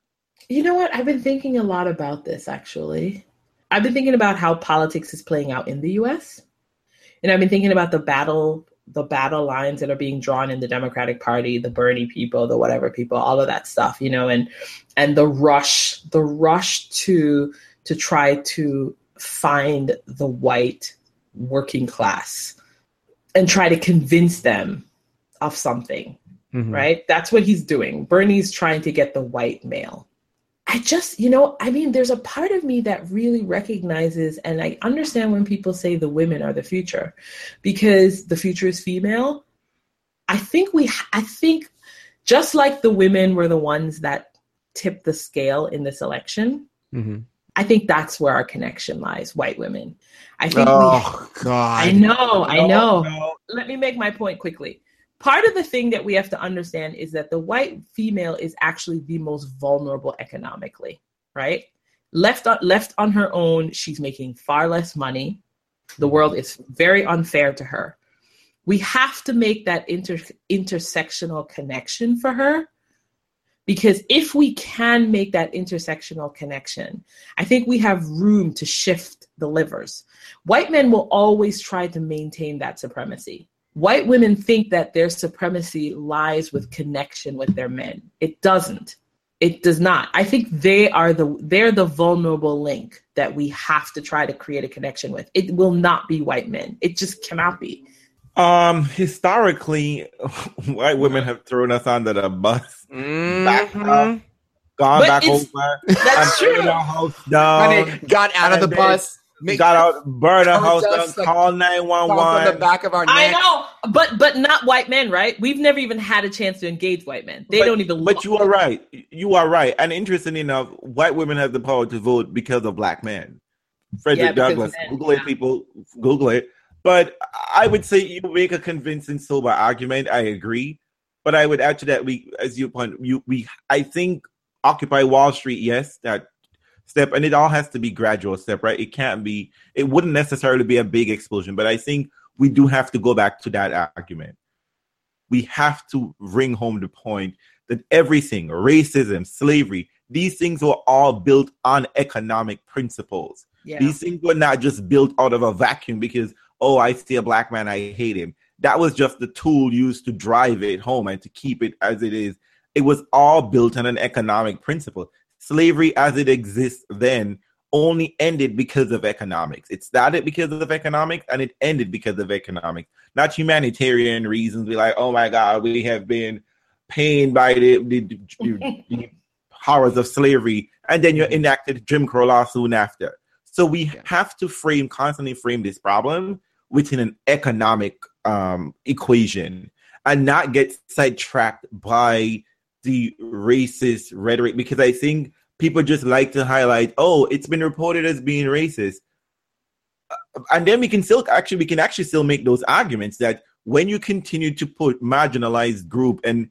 You know what? I've been thinking a lot about this actually. I've been thinking about how politics is playing out in the US. And I've been thinking about the battle the battle lines that are being drawn in the Democratic Party, the Bernie people, the whatever people, all of that stuff, you know, and and the rush, the rush to to try to find the white working class and try to convince them of something. Mm-hmm. Right? That's what he's doing. Bernie's trying to get the white male. I just, you know, I mean, there's a part of me that really recognizes and I understand when people say the women are the future because the future is female. I think we, I think just like the women were the ones that tipped the scale in this election, mm-hmm. I think that's where our connection lies, white women. I think. Oh we, God! I know, I know. No. Let me make my point quickly. Part of the thing that we have to understand is that the white female is actually the most vulnerable economically, right? Left on, left on her own, she's making far less money. The world is very unfair to her. We have to make that inter, intersectional connection for her because if we can make that intersectional connection, I think we have room to shift the livers. White men will always try to maintain that supremacy. White women think that their supremacy lies with connection with their men. It doesn't. It does not. I think they are the they're the vulnerable link that we have to try to create a connection with. It will not be white men. It just cannot be. Um, historically, *laughs* white women have thrown us under the bus, Mm-hmm. back up, gone But back over, That's and burned true. our house down, got out of the and bus. Make, got out, burn a Comes house down, call nine one one. one the back of our neck. I know, but but not white men, right? We've never even had a chance to engage white men. They But- don't even. But look. you are right. You are right. And interesting enough, white women have the power to vote because of black men. Frederick Yeah, Douglass. men, Google it, yeah. people. Google it. But I would say you make a convincing, sober argument. I agree. But I would add to that, we, as you point, you, we, I think, Occupy Wall Street, yes, that step, and it all has to be gradual step, right? It can't be, it wouldn't necessarily be a big explosion, but I think we do have to go back to that argument. We have to bring home the point that everything, racism, slavery, these things were all built on economic principles. yeah. These things were not just built out of a vacuum because, oh, I see a black man, I hate him. That was just the tool used to drive it home and to keep it as it is. It was all built on an economic principle. Slavery as it exists then only ended because of economics. It started because of economics and it ended because of economics, not humanitarian reasons. Be like, oh my God, we have been pained by the, the, the- the *laughs* horrors of slavery, and then you enacted Jim Crow law soon after. So we have to frame constantly frame this problem within an economic um, equation and not get sidetracked by the racist rhetoric because I think people just like to highlight, oh, it's been reported as being racist. Uh, And then we can still actually we can actually still make those arguments that when you continue to put marginalized group and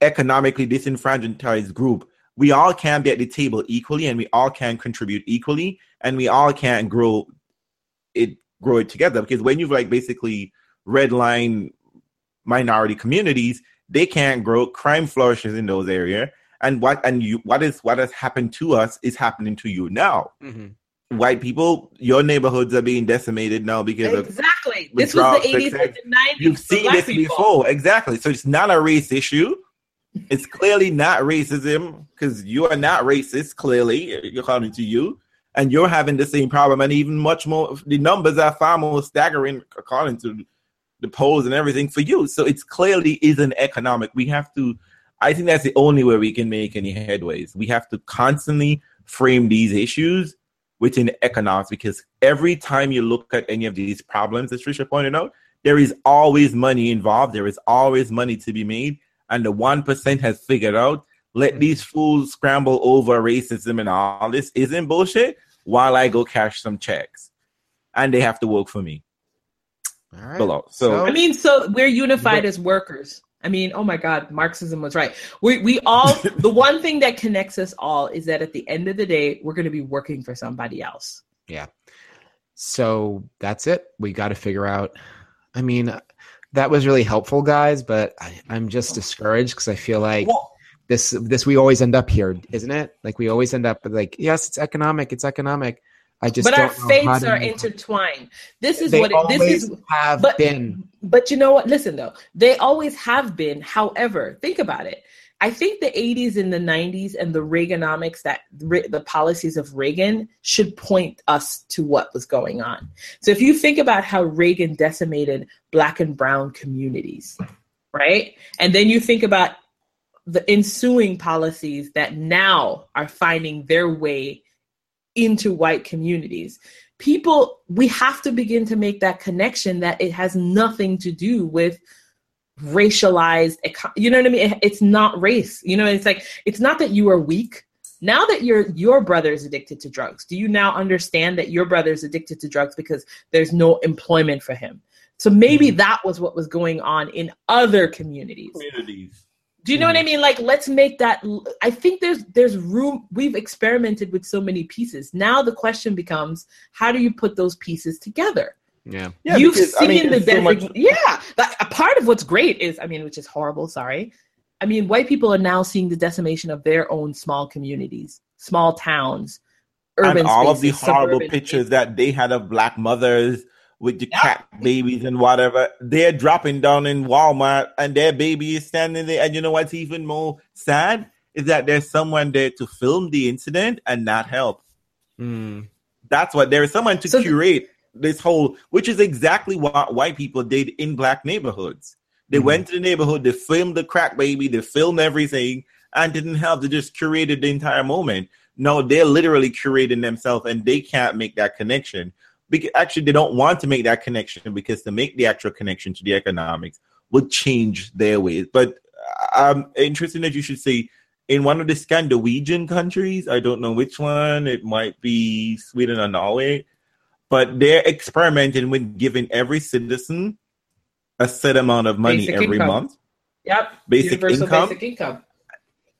economically disenfranchised group, we all can be at the table equally and we all can contribute equally and we all can grow it grow it together because when you've like basically redline minority communities they can't grow crime flourishes in those areas and what and you what is what has happened to us is happening to you now Mhm. white people your neighborhoods are being decimated now because Exactly. with This was drought, the 80s and the 90s. You've seen this people. before, exactly. So it's not a race issue. It's clearly not racism because you are not racist. Clearly, according to you, and you're having the same problem, and even much more. The numbers are far more staggering according to the polls and everything for you. So it's clearly isn't economic. We have to. I think that's the only way we can make any headways. We have to constantly frame these issues within economics because every time you look at any of these problems, as Trisha pointed out, there is always money involved. There is always money to be made. And the 1% has figured out let these fools scramble over racism and all this isn't bullshit while I go cash some checks. And they have to work for me All right. below. So, I mean, so we're unified as workers. I mean, oh my God, Marxism was right. We we all *laughs* the one thing that connects us all is that at the end of the day, we're going to be working for somebody else. Yeah. So that's it. We got to figure out. I mean, that was really helpful, guys, but I, I'm just discouraged because I feel like Well, this this we always end up here, isn't it? Like we always end up like, yes, it's economic, it's economic. I just but our don't know how fates are intertwined. This is They what it, this is. have but- been. But you know what? Listen though, they always have been. However, think about it. I think the 80s and the 90s and the Reaganomics that the policies of Reagan should point us to what was going on. So if you think about how Reagan decimated black and brown communities, right? And then you think about the ensuing policies that now are finding their way into white communities. People, we have to begin to make that connection that it has nothing to do with racialized you know what i mean? It's not race you know it's like it's not that you are weak. Now that your your brother is addicted to drugs do you now understand that your brother is addicted to drugs because there's no employment for him? So maybe mm-hmm. that was what was going on in other communities. Communities. Do you know what I mm-hmm. mean? Like, let's make that. I think there's there's room. We've experimented with so many pieces. Now the question becomes, how do you put those pieces together? Yeah. Yeah, You've because, seen I mean, the there's so much- yeah. That, a part of what's great is, I mean, which is horrible. Sorry, I mean, white people are now seeing the decimation of their own small communities, small towns, urban and all of the horrible pictures spaces. that they had of black mothers with the cat babies and whatever, they're dropping down in Walmart and their baby is standing there. And you know what's even more sad? is that there's someone there to film the incident and not help. Mm. That's what there is someone to So curate this whole, which is exactly what white people did in black neighborhoods. They Mhm. went to the neighborhood, they filmed the crack baby, they filmed everything, and didn't help. They just curated the entire moment. No, they're literally curating themselves, and they can't make that connection. Because actually, they don't want to make that connection because to make the actual connection to the economics would change their ways. But um, interesting that you should say in one of the Scandinavian countries, I don't know which one, it might be Sweden or Norway, but they're experimenting with giving every citizen a set amount of money Basic every income. month, Yep. basic Universal income, basic income.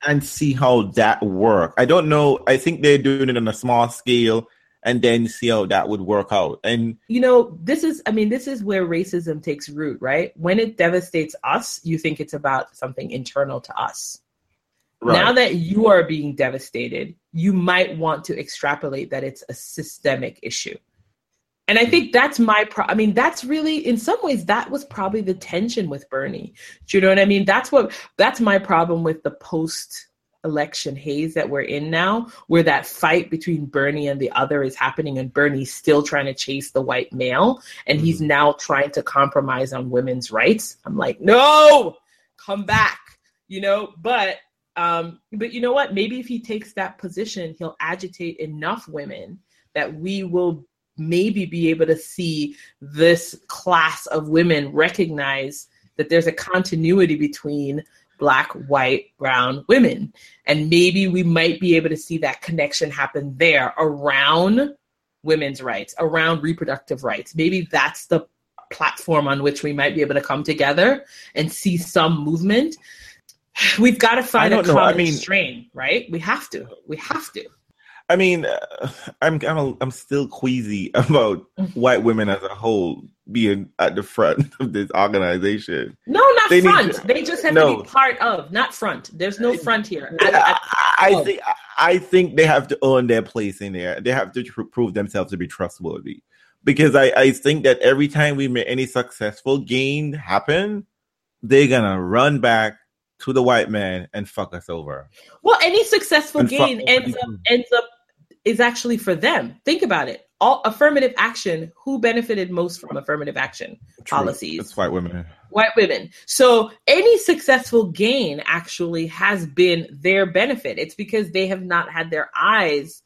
and see how that works. I don't know. I think they're doing it on a small scale and then see how that would work out. And You know, this is I mean, this is where racism takes root, right? When it devastates us, you think it's about something internal to us. Now that you are being devastated, you might want to extrapolate that it's a systemic issue. And I think that's my pro- I mean that's really in some ways that was probably the tension with Bernie. Do you know what I mean? That's what that's my problem with the post election haze that we're in now where that fight between Bernie and the other is happening and Bernie's still trying to chase the white male and he's now trying to compromise on women's rights. I'm like, "No! Come back." You know, but um, but you know what? Maybe if he takes that position, he'll agitate enough women that we will maybe be able to see this class of women recognize that there's a continuity between black, white, brown women. And maybe we might be able to see that connection happen there around women's rights, around reproductive rights. Maybe that's the platform on which we might be able to come together and see some movement. *sighs* We've got to find a know. I common mean- strain, right? We have to. We have to. I mean, uh, I'm I'm a, I'm still queasy *laughs* about white women as a whole being at the front *laughs* of this organization. No, not They front. to- they just have no. to be part of, not front. There's no front here. I, at- I oh. think I think they have to earn their place in there. They have to tr- prove themselves to be trustworthy. Because I, I think that every time we make any successful gain happen, they're gonna run back to the white man and fuck us over. well, any successful And gain ends up ends up is actually for them. Think about it. All affirmative action. Who benefited most from affirmative action? True. Policies. It's white women. white women. So any successful gain actually has been their benefit. It's because they have not had their eyes,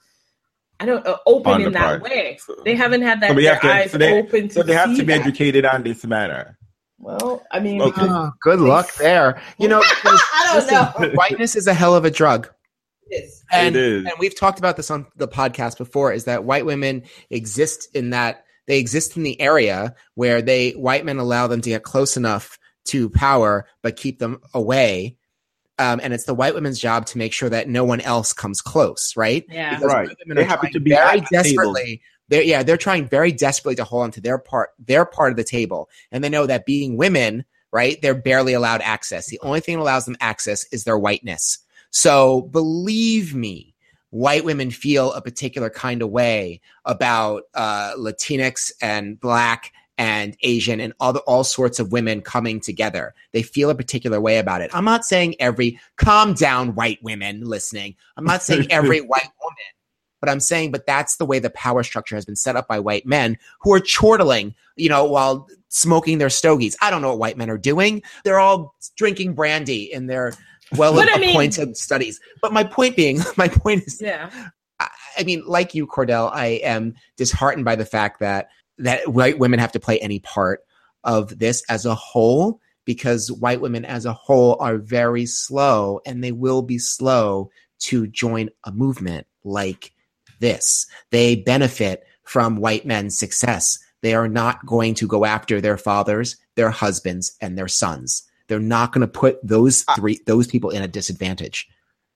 I don't uh, open in that prize. way. So- They haven't had that So their to- eyes so they- open to So they have see to be that. educated on this matter. Well, I mean, Okay. Oh, good luck there. You know, *laughs* I don't listen, know. *laughs* whiteness is a hell of a drug. Yes. And, It is. and we've talked about this on the podcast before is that white women exist in that they exist in the area where they white men allow them to get close enough to power but keep them away um, and it's the white women's job to make sure that no one else comes close right Yeah. Because Right. white women They are happen trying to be very at table. desperately they're yeah they're trying very desperately to hold on to their part their part of the table and they know that being women right they're barely allowed access the only thing that allows them access is their whiteness so believe me white women feel a particular kind of way about uh, latinx and black and asian and all, the, all sorts of women coming together they feel a particular way about it i'm not saying every calm down white women listening i'm not saying *laughs* every white woman but I'm saying, but that's the way the power structure has been set up by white men who are chortling, you know, while smoking their stogies. I don't know what white men are doing. They're all drinking brandy in their well But I mean- appointed studies. But my point being, *laughs* my point is, Yeah. I, I mean, like you, Cordell, I am disheartened by the fact that that white women have to play any part of this as a whole because white women as a whole are very slow and they will be slow to join a movement like this. They benefit from white men's success. They are not going to go after their fathers, their husbands, and their sons. They're not going to put those three those people in a disadvantage.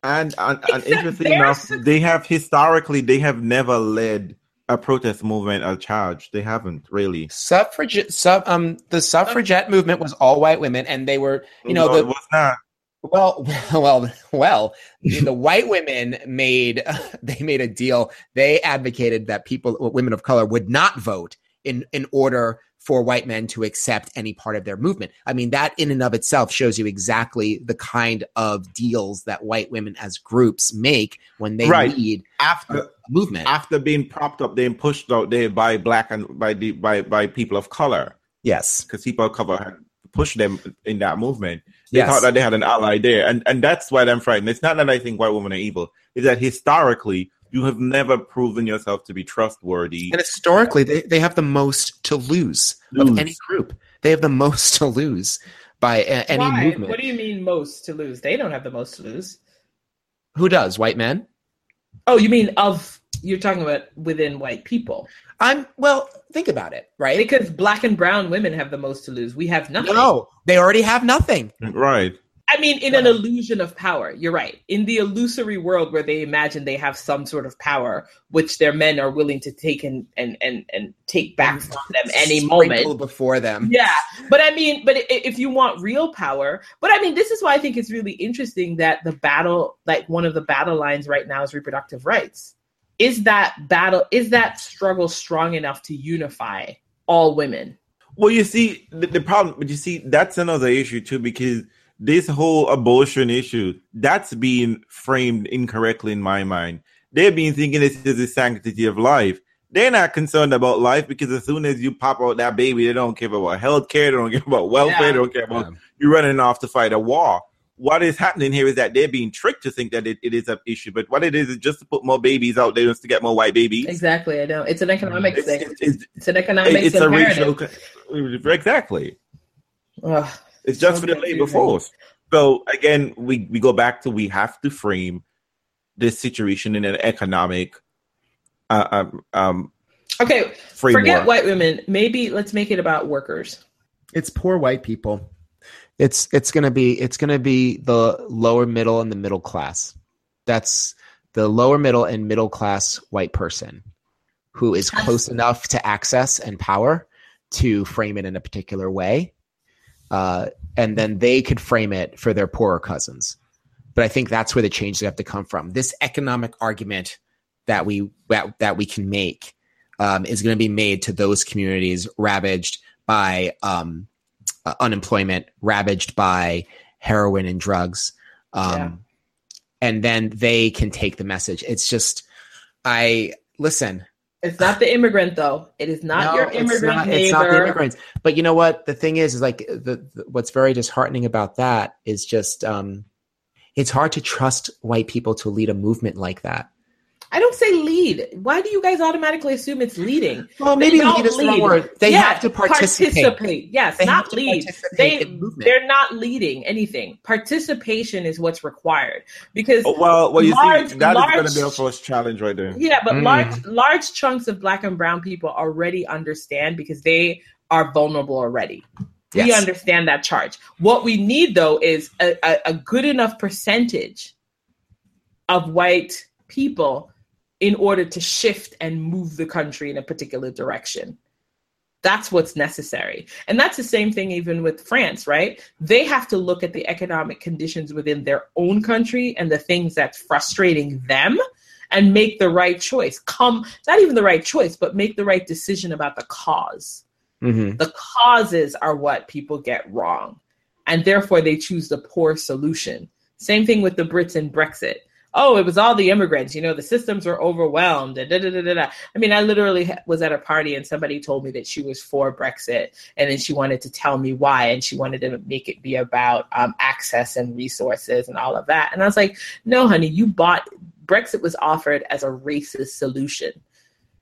And, and, and Except interesting enough, they have historically they have never led a protest movement or charge. They haven't really. Suffragette, sub, um, the suffragette movement was all white women, and they were, you know, No, the it was not. well, *laughs* well, well. the white women made *laughs* they made a deal. They advocated that people, women of color, would not vote in in order for white men to accept any part of their movement. I mean, that in and of itself shows you exactly the kind of deals that white women as groups make when they Right. lead After a movement. after being propped up, then pushed out there by black and by the by by people of color, yes. because people of color had pushed them in that movement. They Yes. thought that they had an ally there, and and that's why I'm frightened. It's not that I think white women are evil; it's that historically you have never proven yourself to be trustworthy. And historically, they, they have the most to lose, of any group. They have the most to lose by a- any Why? movement. What do you mean most to lose? They don't have the most to lose. Who does? White men? Oh, you mean of you're talking about within white people. I'm well. Think about it, right? Because black and brown women have the most to lose. We have nothing. No, they already have nothing. Right. I mean, in an illusion of power, you're right. In the illusory world where they imagine they have some sort of power, which their men are willing to take and and and, and take back from them any moment. before them. Yeah, but I mean, but if you want real power, but I mean, this is why I think it's really interesting that the battle, like one of the battle lines right now, is reproductive rights. Is that battle? Is that struggle strong enough to unify all women? Well, you see, the, the problem, but you see, that's another issue too, because this whole abortion issue, that's being framed incorrectly in my mind. They've been thinking this is the sanctity of life. They're not concerned about life because as soon as you pop out that baby, they don't care about health *laughs* care, they don't care about welfare, Yeah. they don't care about you running off to fight a war. What is happening here is that they're being tricked to think that it, it is an issue, but what it is is just to put more babies out there, just to get more white babies. Exactly, I know it's an economic It's, thing. it's, it's, It's an economic. it's a imperative. racial, exactly. Ugh. It's just So for the labor confusing. force. So again, we, we go back to we have to frame this situation in an economic uh, um, um, Okay, framework. forget white women. Maybe let's make it about workers. It's poor white people. It's it's gonna be it's gonna be the lower middle and the middle class. That's the lower middle and middle class white person who is close enough to access and power to frame it in a particular way. Uh, and then they could frame it for their poorer cousins. But I think that's where the change have to come from. This economic argument that we that, that we can make um, is going to be made to those communities ravaged by um, uh, unemployment, ravaged by heroin and drugs, um, Yeah. and then they can take the message. It's just, I listen. It's not the immigrant though. It is not No, your it's immigrant not- neighbor. It's not the immigrants. But you know what? The thing is, is like the, the what's very disheartening about that is just um, it's hard to trust white people to lead a movement like that. I don't say lead. Why do you guys automatically assume it's leading? Well, They maybe don't lead is the wrong word. They Yeah, have to participate. Participate. Yes, They not lead. They they're not leading anything. Participation is what's required because Oh, well, well, you Large- see, that is large- going to be our first challenge right there. Yeah, but Mm. large large chunks of black and brown people already understand because they are vulnerable already. We understand that charge. What we need though is a, a, a good enough percentage of white people in order to shift and move the country in a particular direction. That's what's necessary. And that's the same thing even with France, right? They have to look at the economic conditions within their own country and the things that's frustrating them and make the right choice. Come, not even the right choice, but make the right decision about the cause. Mhm. The causes are what people get wrong. And therefore they choose the poor solution. Same thing with the Brits and Brexit. Oh, it was all the immigrants. You know, the systems were overwhelmed. Da, da, da. I mean, I literally was at a party and somebody told me that she was for Brexit, and then she wanted to tell me why, and she wanted to make it be about um, access and resources and all of that. And I was like, no, honey, you bought Brexit was offered as a racist solution.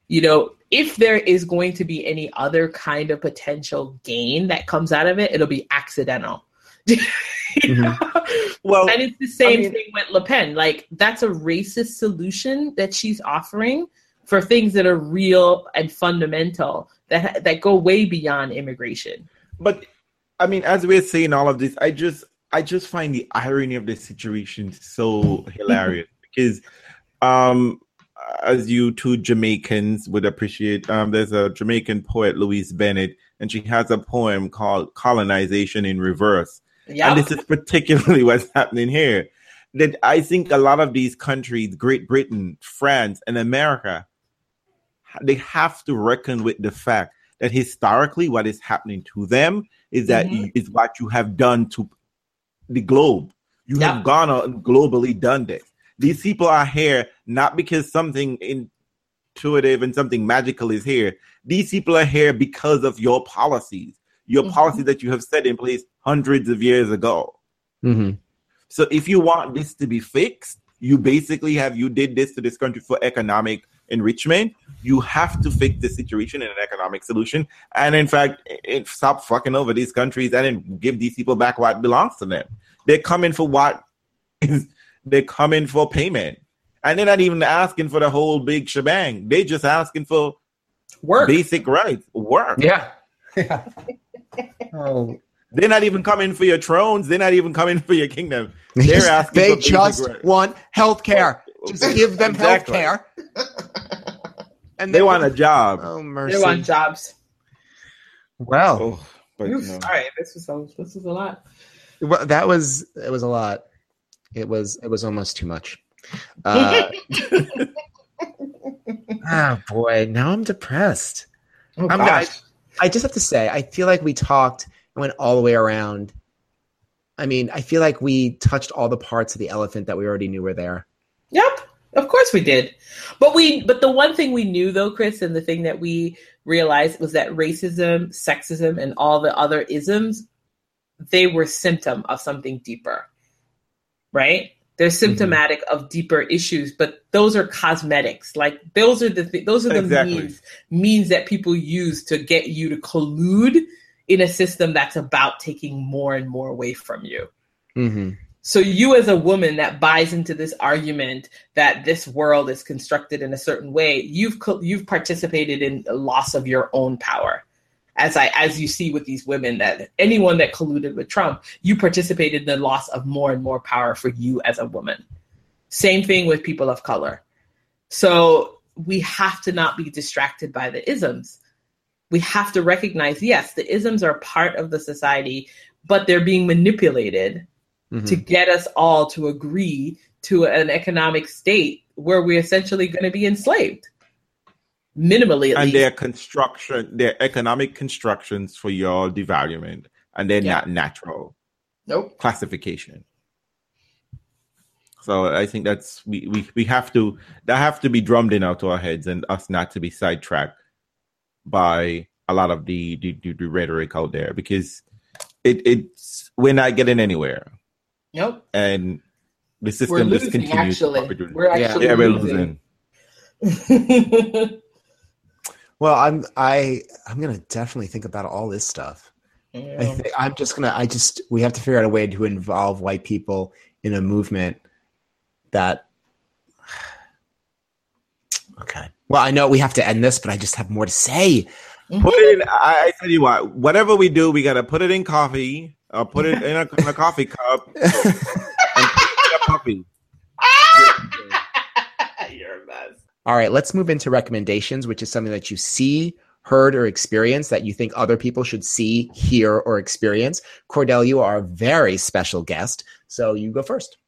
You know, if there is going to be any other kind of potential gain that comes out of it, it'll be accidental. *laughs* *laughs* You know? Well, And it's the same I mean- thing with Le Pen. Like that's a racist solution that she's offering for things that are real and fundamental that that go way beyond immigration. but I mean, as we're saying all of this, I just I just find the irony of this situation so hilarious because um as you two Jamaicans would appreciate, um there's a Jamaican poet Louise Bennett and she has a poem called Colonization in Reverse. Yeah. And this is particularly *laughs* what's happening here. That I think a lot of these countries, Great Britain, France, and America, they have to reckon with the fact that historically what is happening to them is that Mhm. is what you have done to the globe. You Yeah. have gone out and globally done this. These people are here not because something intuitive and something magical is here. These people are here because of your policies, your Mhm. policies that you have set in place hundreds of years ago. hmm So if you want this to be fixed, you basically have you did this to this country for economic enrichment. You have to fix the situation in an economic solution, and in fact, it, stop fucking over these countries and then give these people back what belongs to them. They're coming for what is they're coming for payment, and they're not even asking for the whole big shebang. They're just asking for Work. basic rights, work. Yeah. yeah. *laughs* *laughs* Oh, They're not even coming for your thrones. They're not even coming for your kingdom. *laughs* They're asking they for just rights. want health care. Just give them Exactly. health care. And They want a job. Oh mercy! They want jobs. Well, Oh, but Oof. no. All right, this was a, this was a lot. well, that was it was a lot. It was it was almost too much. Uh, oh *laughs* *laughs* boy, now I'm depressed. Oh, I'm gosh. not- I just have to say, I feel like we talked and went all the way around. I mean, I feel like we touched all the parts of the elephant that we already knew were there. Yep, of course we did. But we but the one thing we knew though, Chris, and the thing that we realized was that racism, sexism, and all the other isms, they were symptom of something deeper. Right? They're symptomatic of deeper issues, but those are cosmetics. Like those are the th- those are the Exactly. means means that people use to get you to collude in a system that's about taking more and more away from you. Mm-hmm. So you as a woman that buys into this argument that this world is constructed in a certain way, you've co- you've participated in the loss of your own power. As I as you see with these women that anyone that colluded with Trump, you participated in the loss of more and more power for you as a woman. Same thing with people of color. So we have to not be distracted by the isms. We have to recognize yes, the isms are part of the society, but they're being manipulated Mm-hmm. to get us all to agree to an economic state where we're essentially going to be enslaved. Minimally, at and least. their construction, their economic constructions for your devaluation, and they're Yeah. not natural Nope. classification. So I think that's we, we we have to that have to be drummed in out to our heads and us not to be sidetracked by a lot of the the, the, the rhetoric out there because it it's we're not getting anywhere Nope. and the We're system just continues actually. to. We're Yeah. actually yeah we're losing. losing *laughs* Well, I'm I I'm gonna definitely think about all this stuff. I Yeah. think I'm just gonna I just we have to figure out a way to involve white people in a movement that *sighs* Okay. Well, I know we have to end this, but I just have more to say. Mm-hmm. put it in I, I tell you what whatever we do we gotta put it in coffee or put it in a, in a coffee cup *laughs* and put it in a puppy *laughs* You're a mess. All right, let's move into recommendations, which is something that you see, heard, or experienced that you think other people should see, hear, or experience. Cordell, you are a very special guest, so you go first.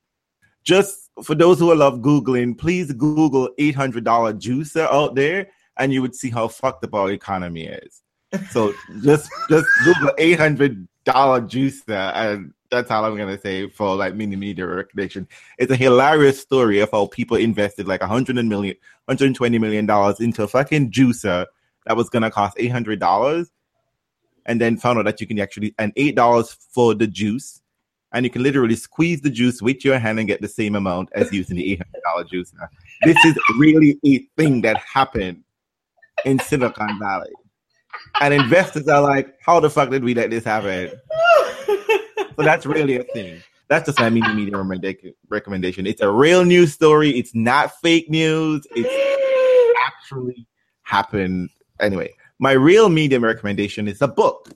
just for those who love googling please google $800 juicer out there and you would see how fucked up our economy is so just just google $800 juicer and that's all i'm gonna say for like mini media recognition it's a hilarious story of how people invested like 100 million 120 million dollars into a fucking juicer that was gonna cost $800 and then found out that you can actually and $8 for the juice and you can literally squeeze the juice with your hand and get the same amount as using the $800 juicer. This is really a thing that happened in Silicon Valley. And investors are like, how the fuck did we let this happen? *laughs* So that's really a thing. That's just my media media recommendation. It's a real news story. It's not fake news. It's actually happened. Anyway, my real medium recommendation is a book.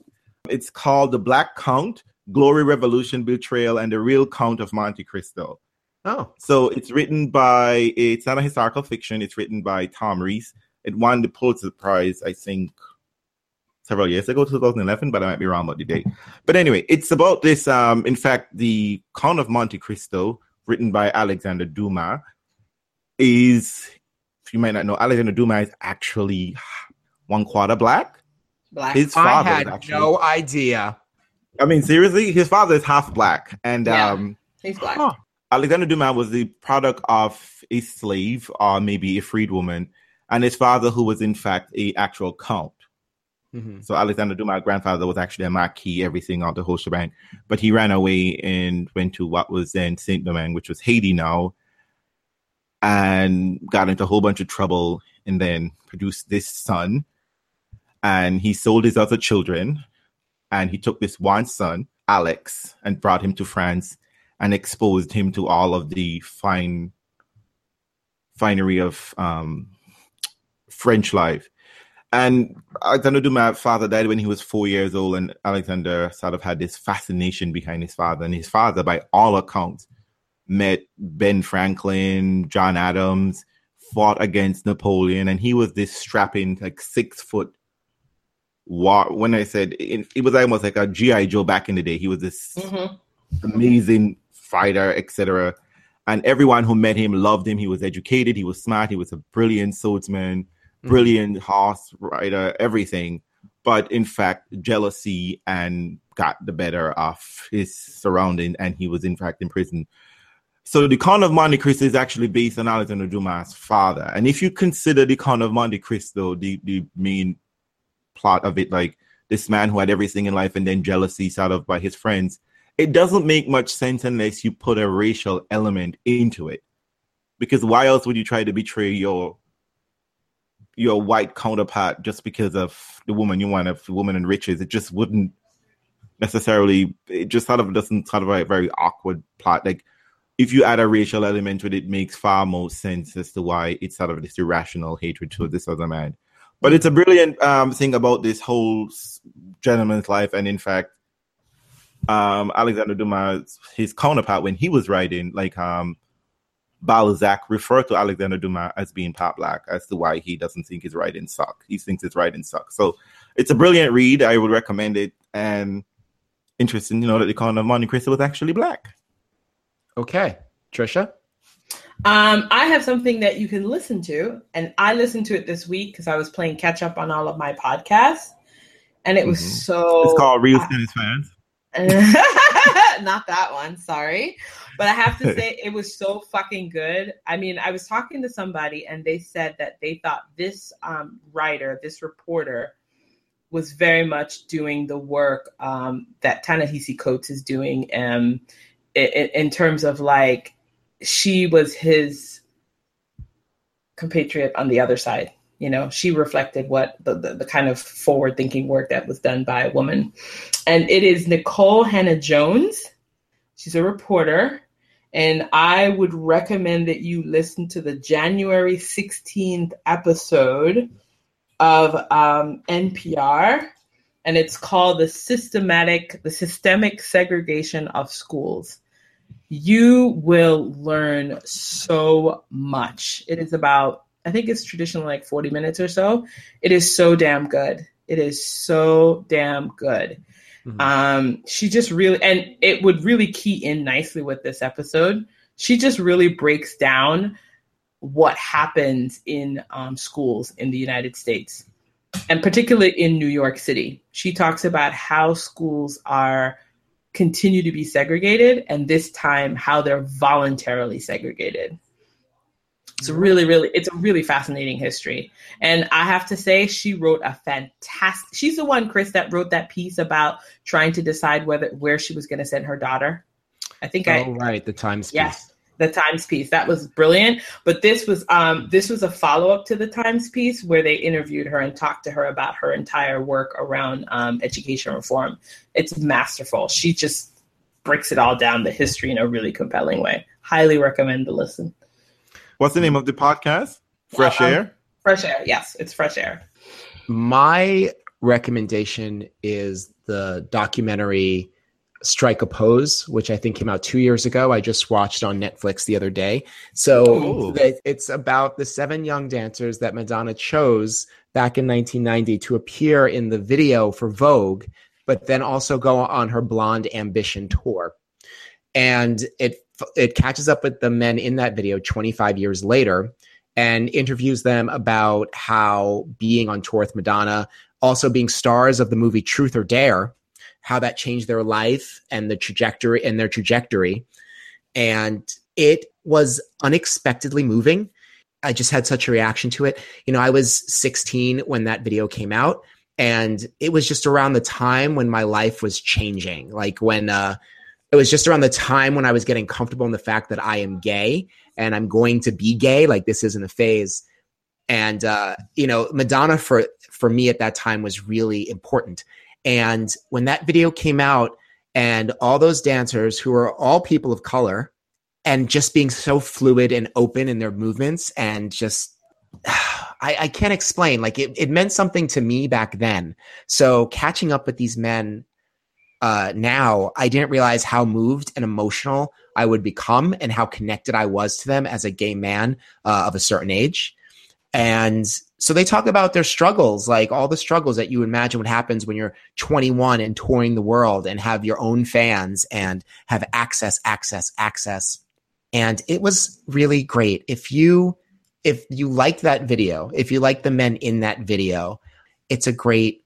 It's called The Black Count Glory, Revolution, Betrayal, and the Real Count of Monte Cristo. Oh, So it's written by, it's not a historical fiction, it's written by Tom Reiss. It won the Pulitzer Prize, I think, several years ago, 2011, but I might be wrong about the date. *laughs* But anyway, it's about this, um, in fact, the Count of Monte Cristo, written by Alexander Dumas, is, if you might not know, Alexander Dumas is actually one quarter black. Black. His father I father had was actually. no idea. I mean, seriously, his father is half black, and Yeah. um, He's black. huh. Alexander Dumas was the product of a slave or maybe a freed woman, and his father, who was in fact a actual count. Mhm. So Alexander Dumas' grandfather was actually a marquis, everything on the whole shebang. But he ran away and went to what was then Saint Domingue, which was Haiti now, and got into a whole bunch of trouble, and then produced this son. And he sold his other children, and he took this one son, Alex, and brought him to France and exposed him to all of the fine finery of um, French life. And Alexander Dumas' father died when he was four years old, and Alexander sort of had this fascination behind his father. And his father, by all accounts, met Ben Franklin, John Adams, fought against Napoleon, and he was this strapping, like six foot war. When I said it, it was almost like a GI Joe back in the day. He was this Mhm. amazing fighter, etc. And everyone who met him loved him. He was educated, he was smart, he was a brilliant swordsman, Mm-hmm. brilliant horse rider, everything. But in fact, jealousy and got the better of his surrounding, and he was in fact in prison. So the Count of Monte Cristo is actually based on Alexander Dumas' father. And if you consider the Count of Monte Cristo, the, the main plot of it, like this man who had everything in life and then jealousy sort of by his friends, it doesn't make much sense unless you put a racial element into it. Because why else would you try to betray your your white counterpart just because of the woman you want, of the woman in riches? It just wouldn't necessarily. It just sort of doesn't sort of a very awkward plot. Like if you add a racial element to it, it makes far more sense as to why it's sort of this irrational hatred to this other man. But it's a brilliant um, thing about this whole gentleman's life, and in fact, um, Alexander Dumas, his counterpart when he was writing, like um, Balzac, referred to Alexander Dumas as being part black, as to why he doesn't think his writing suck. He thinks his writing sucks. So it's a brilliant read. I would recommend it. And interesting, you know, that the Count of Monte Cristo was actually black. Okay, Trisha. Um, I have something that you can listen to, and I listened to it this week because I was playing catch up on all of my podcasts, and it was Mhm. so. It's called Real Tennis Fans. *laughs* not that one, sorry. But I have to say, it was so fucking good. I mean, I was talking to somebody, and they said that they thought this um, writer, this reporter, was very much doing the work um, that Ta-Nehisi Coates is doing um, in, in terms of like she was his compatriot on the other side. You know, she reflected what the, the, the kind of forward thinking work that was done by a woman. And it is Nikole Hannah-Jones. She's a reporter. And I would recommend that you listen to the January 16th episode of um, NPR. And it's called the systematic, the systemic segregation of schools you will learn so much. It is about, I think it's traditionally like 40 minutes or so. It is so damn good. It is so damn good. Mhm. Um, she just really, and it would really key in nicely with this episode. She just really breaks down what happens in um, schools in the United States, and particularly in New York City. She talks about how schools are continue to be segregated and this time how they're voluntarily segregated it's really really it's a really fascinating history and i have to say she wrote a fantastic she's the one chris that wrote that piece about trying to decide whether where she was going to send her daughter i think i Oh, right, the Times piece. Yes, the Times piece that was brilliant. But this was um this was a follow up to the Times piece where they interviewed her and talked to her about her entire work around um, education reform. It's masterful. She just breaks it all down the history in a really compelling way. Highly recommend the listen. What's the name of the podcast? Fresh Um, Air. Fresh air, yes, it's fresh air. My recommendation is the documentary Strike a Pose, which I think came out two years ago. I just watched on Netflix the other day. So Ooh. it's about the seven young dancers that Madonna chose back in 1990 to appear in the video for Vogue, but then also go on her Blonde Ambition tour. And it it catches up with the men in that video 25 years later and interviews them about how being on tour with Madonna also being stars of the movie Truth or Dare, how that changed their life and the trajectory and their trajectory. And it was unexpectedly moving. I just had such a reaction to it. You know, I was 16 when that video came out, and it was just around the time when my life was changing. Like when uh, it was just around the time when I was getting comfortable in the fact that I am gay and I'm going to be gay. Like this isn't a phase. And uh, you know, Madonna for for me at that time was really important. And when that video came out, and all those dancers who are all people of color, and just being so fluid and open in their movements, and just *sighs* I, I can't explain. Like it, it meant something to me back then. So catching up with these men uh, now, I didn't realize how moved and emotional I would become, and how connected I was to them as a gay man uh, of a certain age. And so they talk about their struggles, like all the struggles that you imagine what happens when you're 21 and touring the world and have your own fans and have access, access, access. And it was really great. If you if you like that video, if you like the men in that video, it's a great,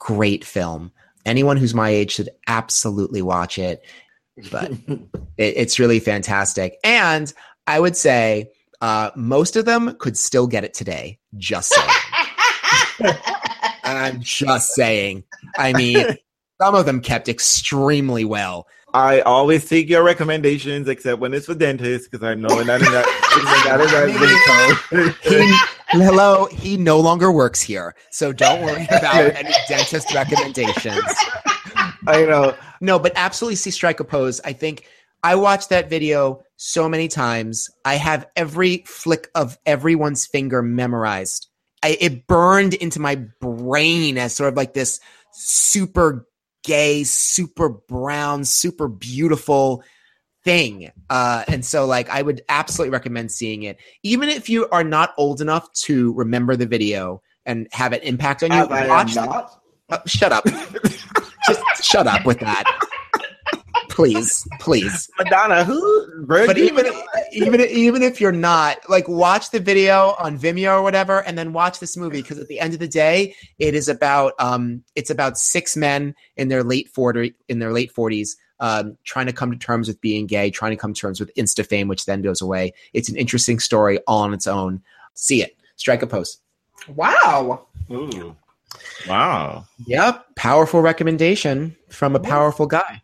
great film. Anyone who's my age should absolutely watch it. But *laughs* it, it's really fantastic. And I would say uh, most of them could still get it today. Just saying. *laughs* I'm just saying. I mean, some of them kept extremely well. I always take your recommendations, except when it's for dentists, because I know that is not, that *laughs* is hello, he no longer works here, so don't worry *laughs* about any dentist recommendations. I know. No, but absolutely see strike a pose. I think I watched that video so many times. I have every flick of everyone's finger memorized. I, it burned into my brain as sort of like this super gay, super brown, super beautiful thing. Uh, and so, like, I would absolutely recommend seeing it, even if you are not old enough to remember the video and have an impact on you. watch not. Uh, shut up. Just shut up with that. please, please. Madonna, who? But even even even if you're not, like, watch the video on Vimeo or whatever, and then watch this movie because at the end of the day, it is about um, it's about six men in their late forty in their late forties. Um, trying to come to terms with being gay, trying to come to terms with Insta fame, which then goes away. It's an interesting story all on its own. See it. Strike a pose. Wow. Ooh. Wow. Yep. Powerful recommendation from a powerful guy.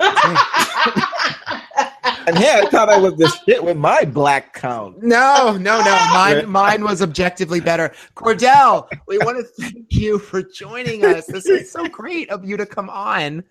*laughs* And here I thought I was the shit with my black count. No, no, no. Mine, *laughs* mine was objectively better. Cordell, we want to thank you for joining us. This is so great of you to come on.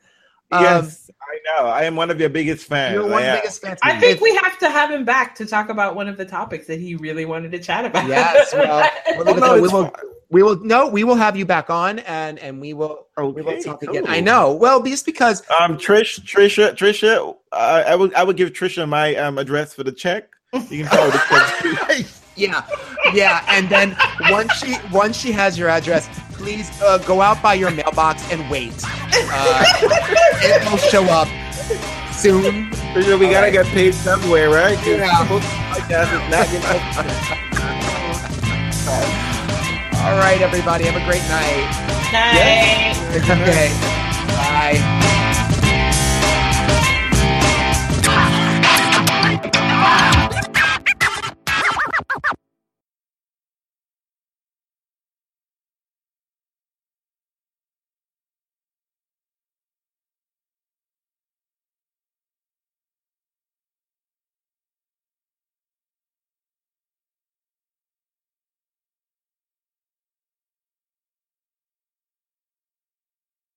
Um, yes, I know. I am one of your biggest fans. You're one of the biggest fans. I think we have to have him back to talk about one of the topics that he really wanted to chat about. Yes, well, *laughs* well no, we will we will no, we will have you back on, and and we will okay, we will talk cool. again. I know. Well, just because um, Trish, Trisha, Trisha, uh, I would I would give Trisha my um address for the check. You can call the check. Yeah, yeah, and then once she once she has your address, please uh, go out by your mailbox and wait. Uh, it will show up soon. Trisha, we All gotta right. get paid somewhere, right? Yeah. *laughs* All right, everybody. Have a great night. Night. okay. Bye.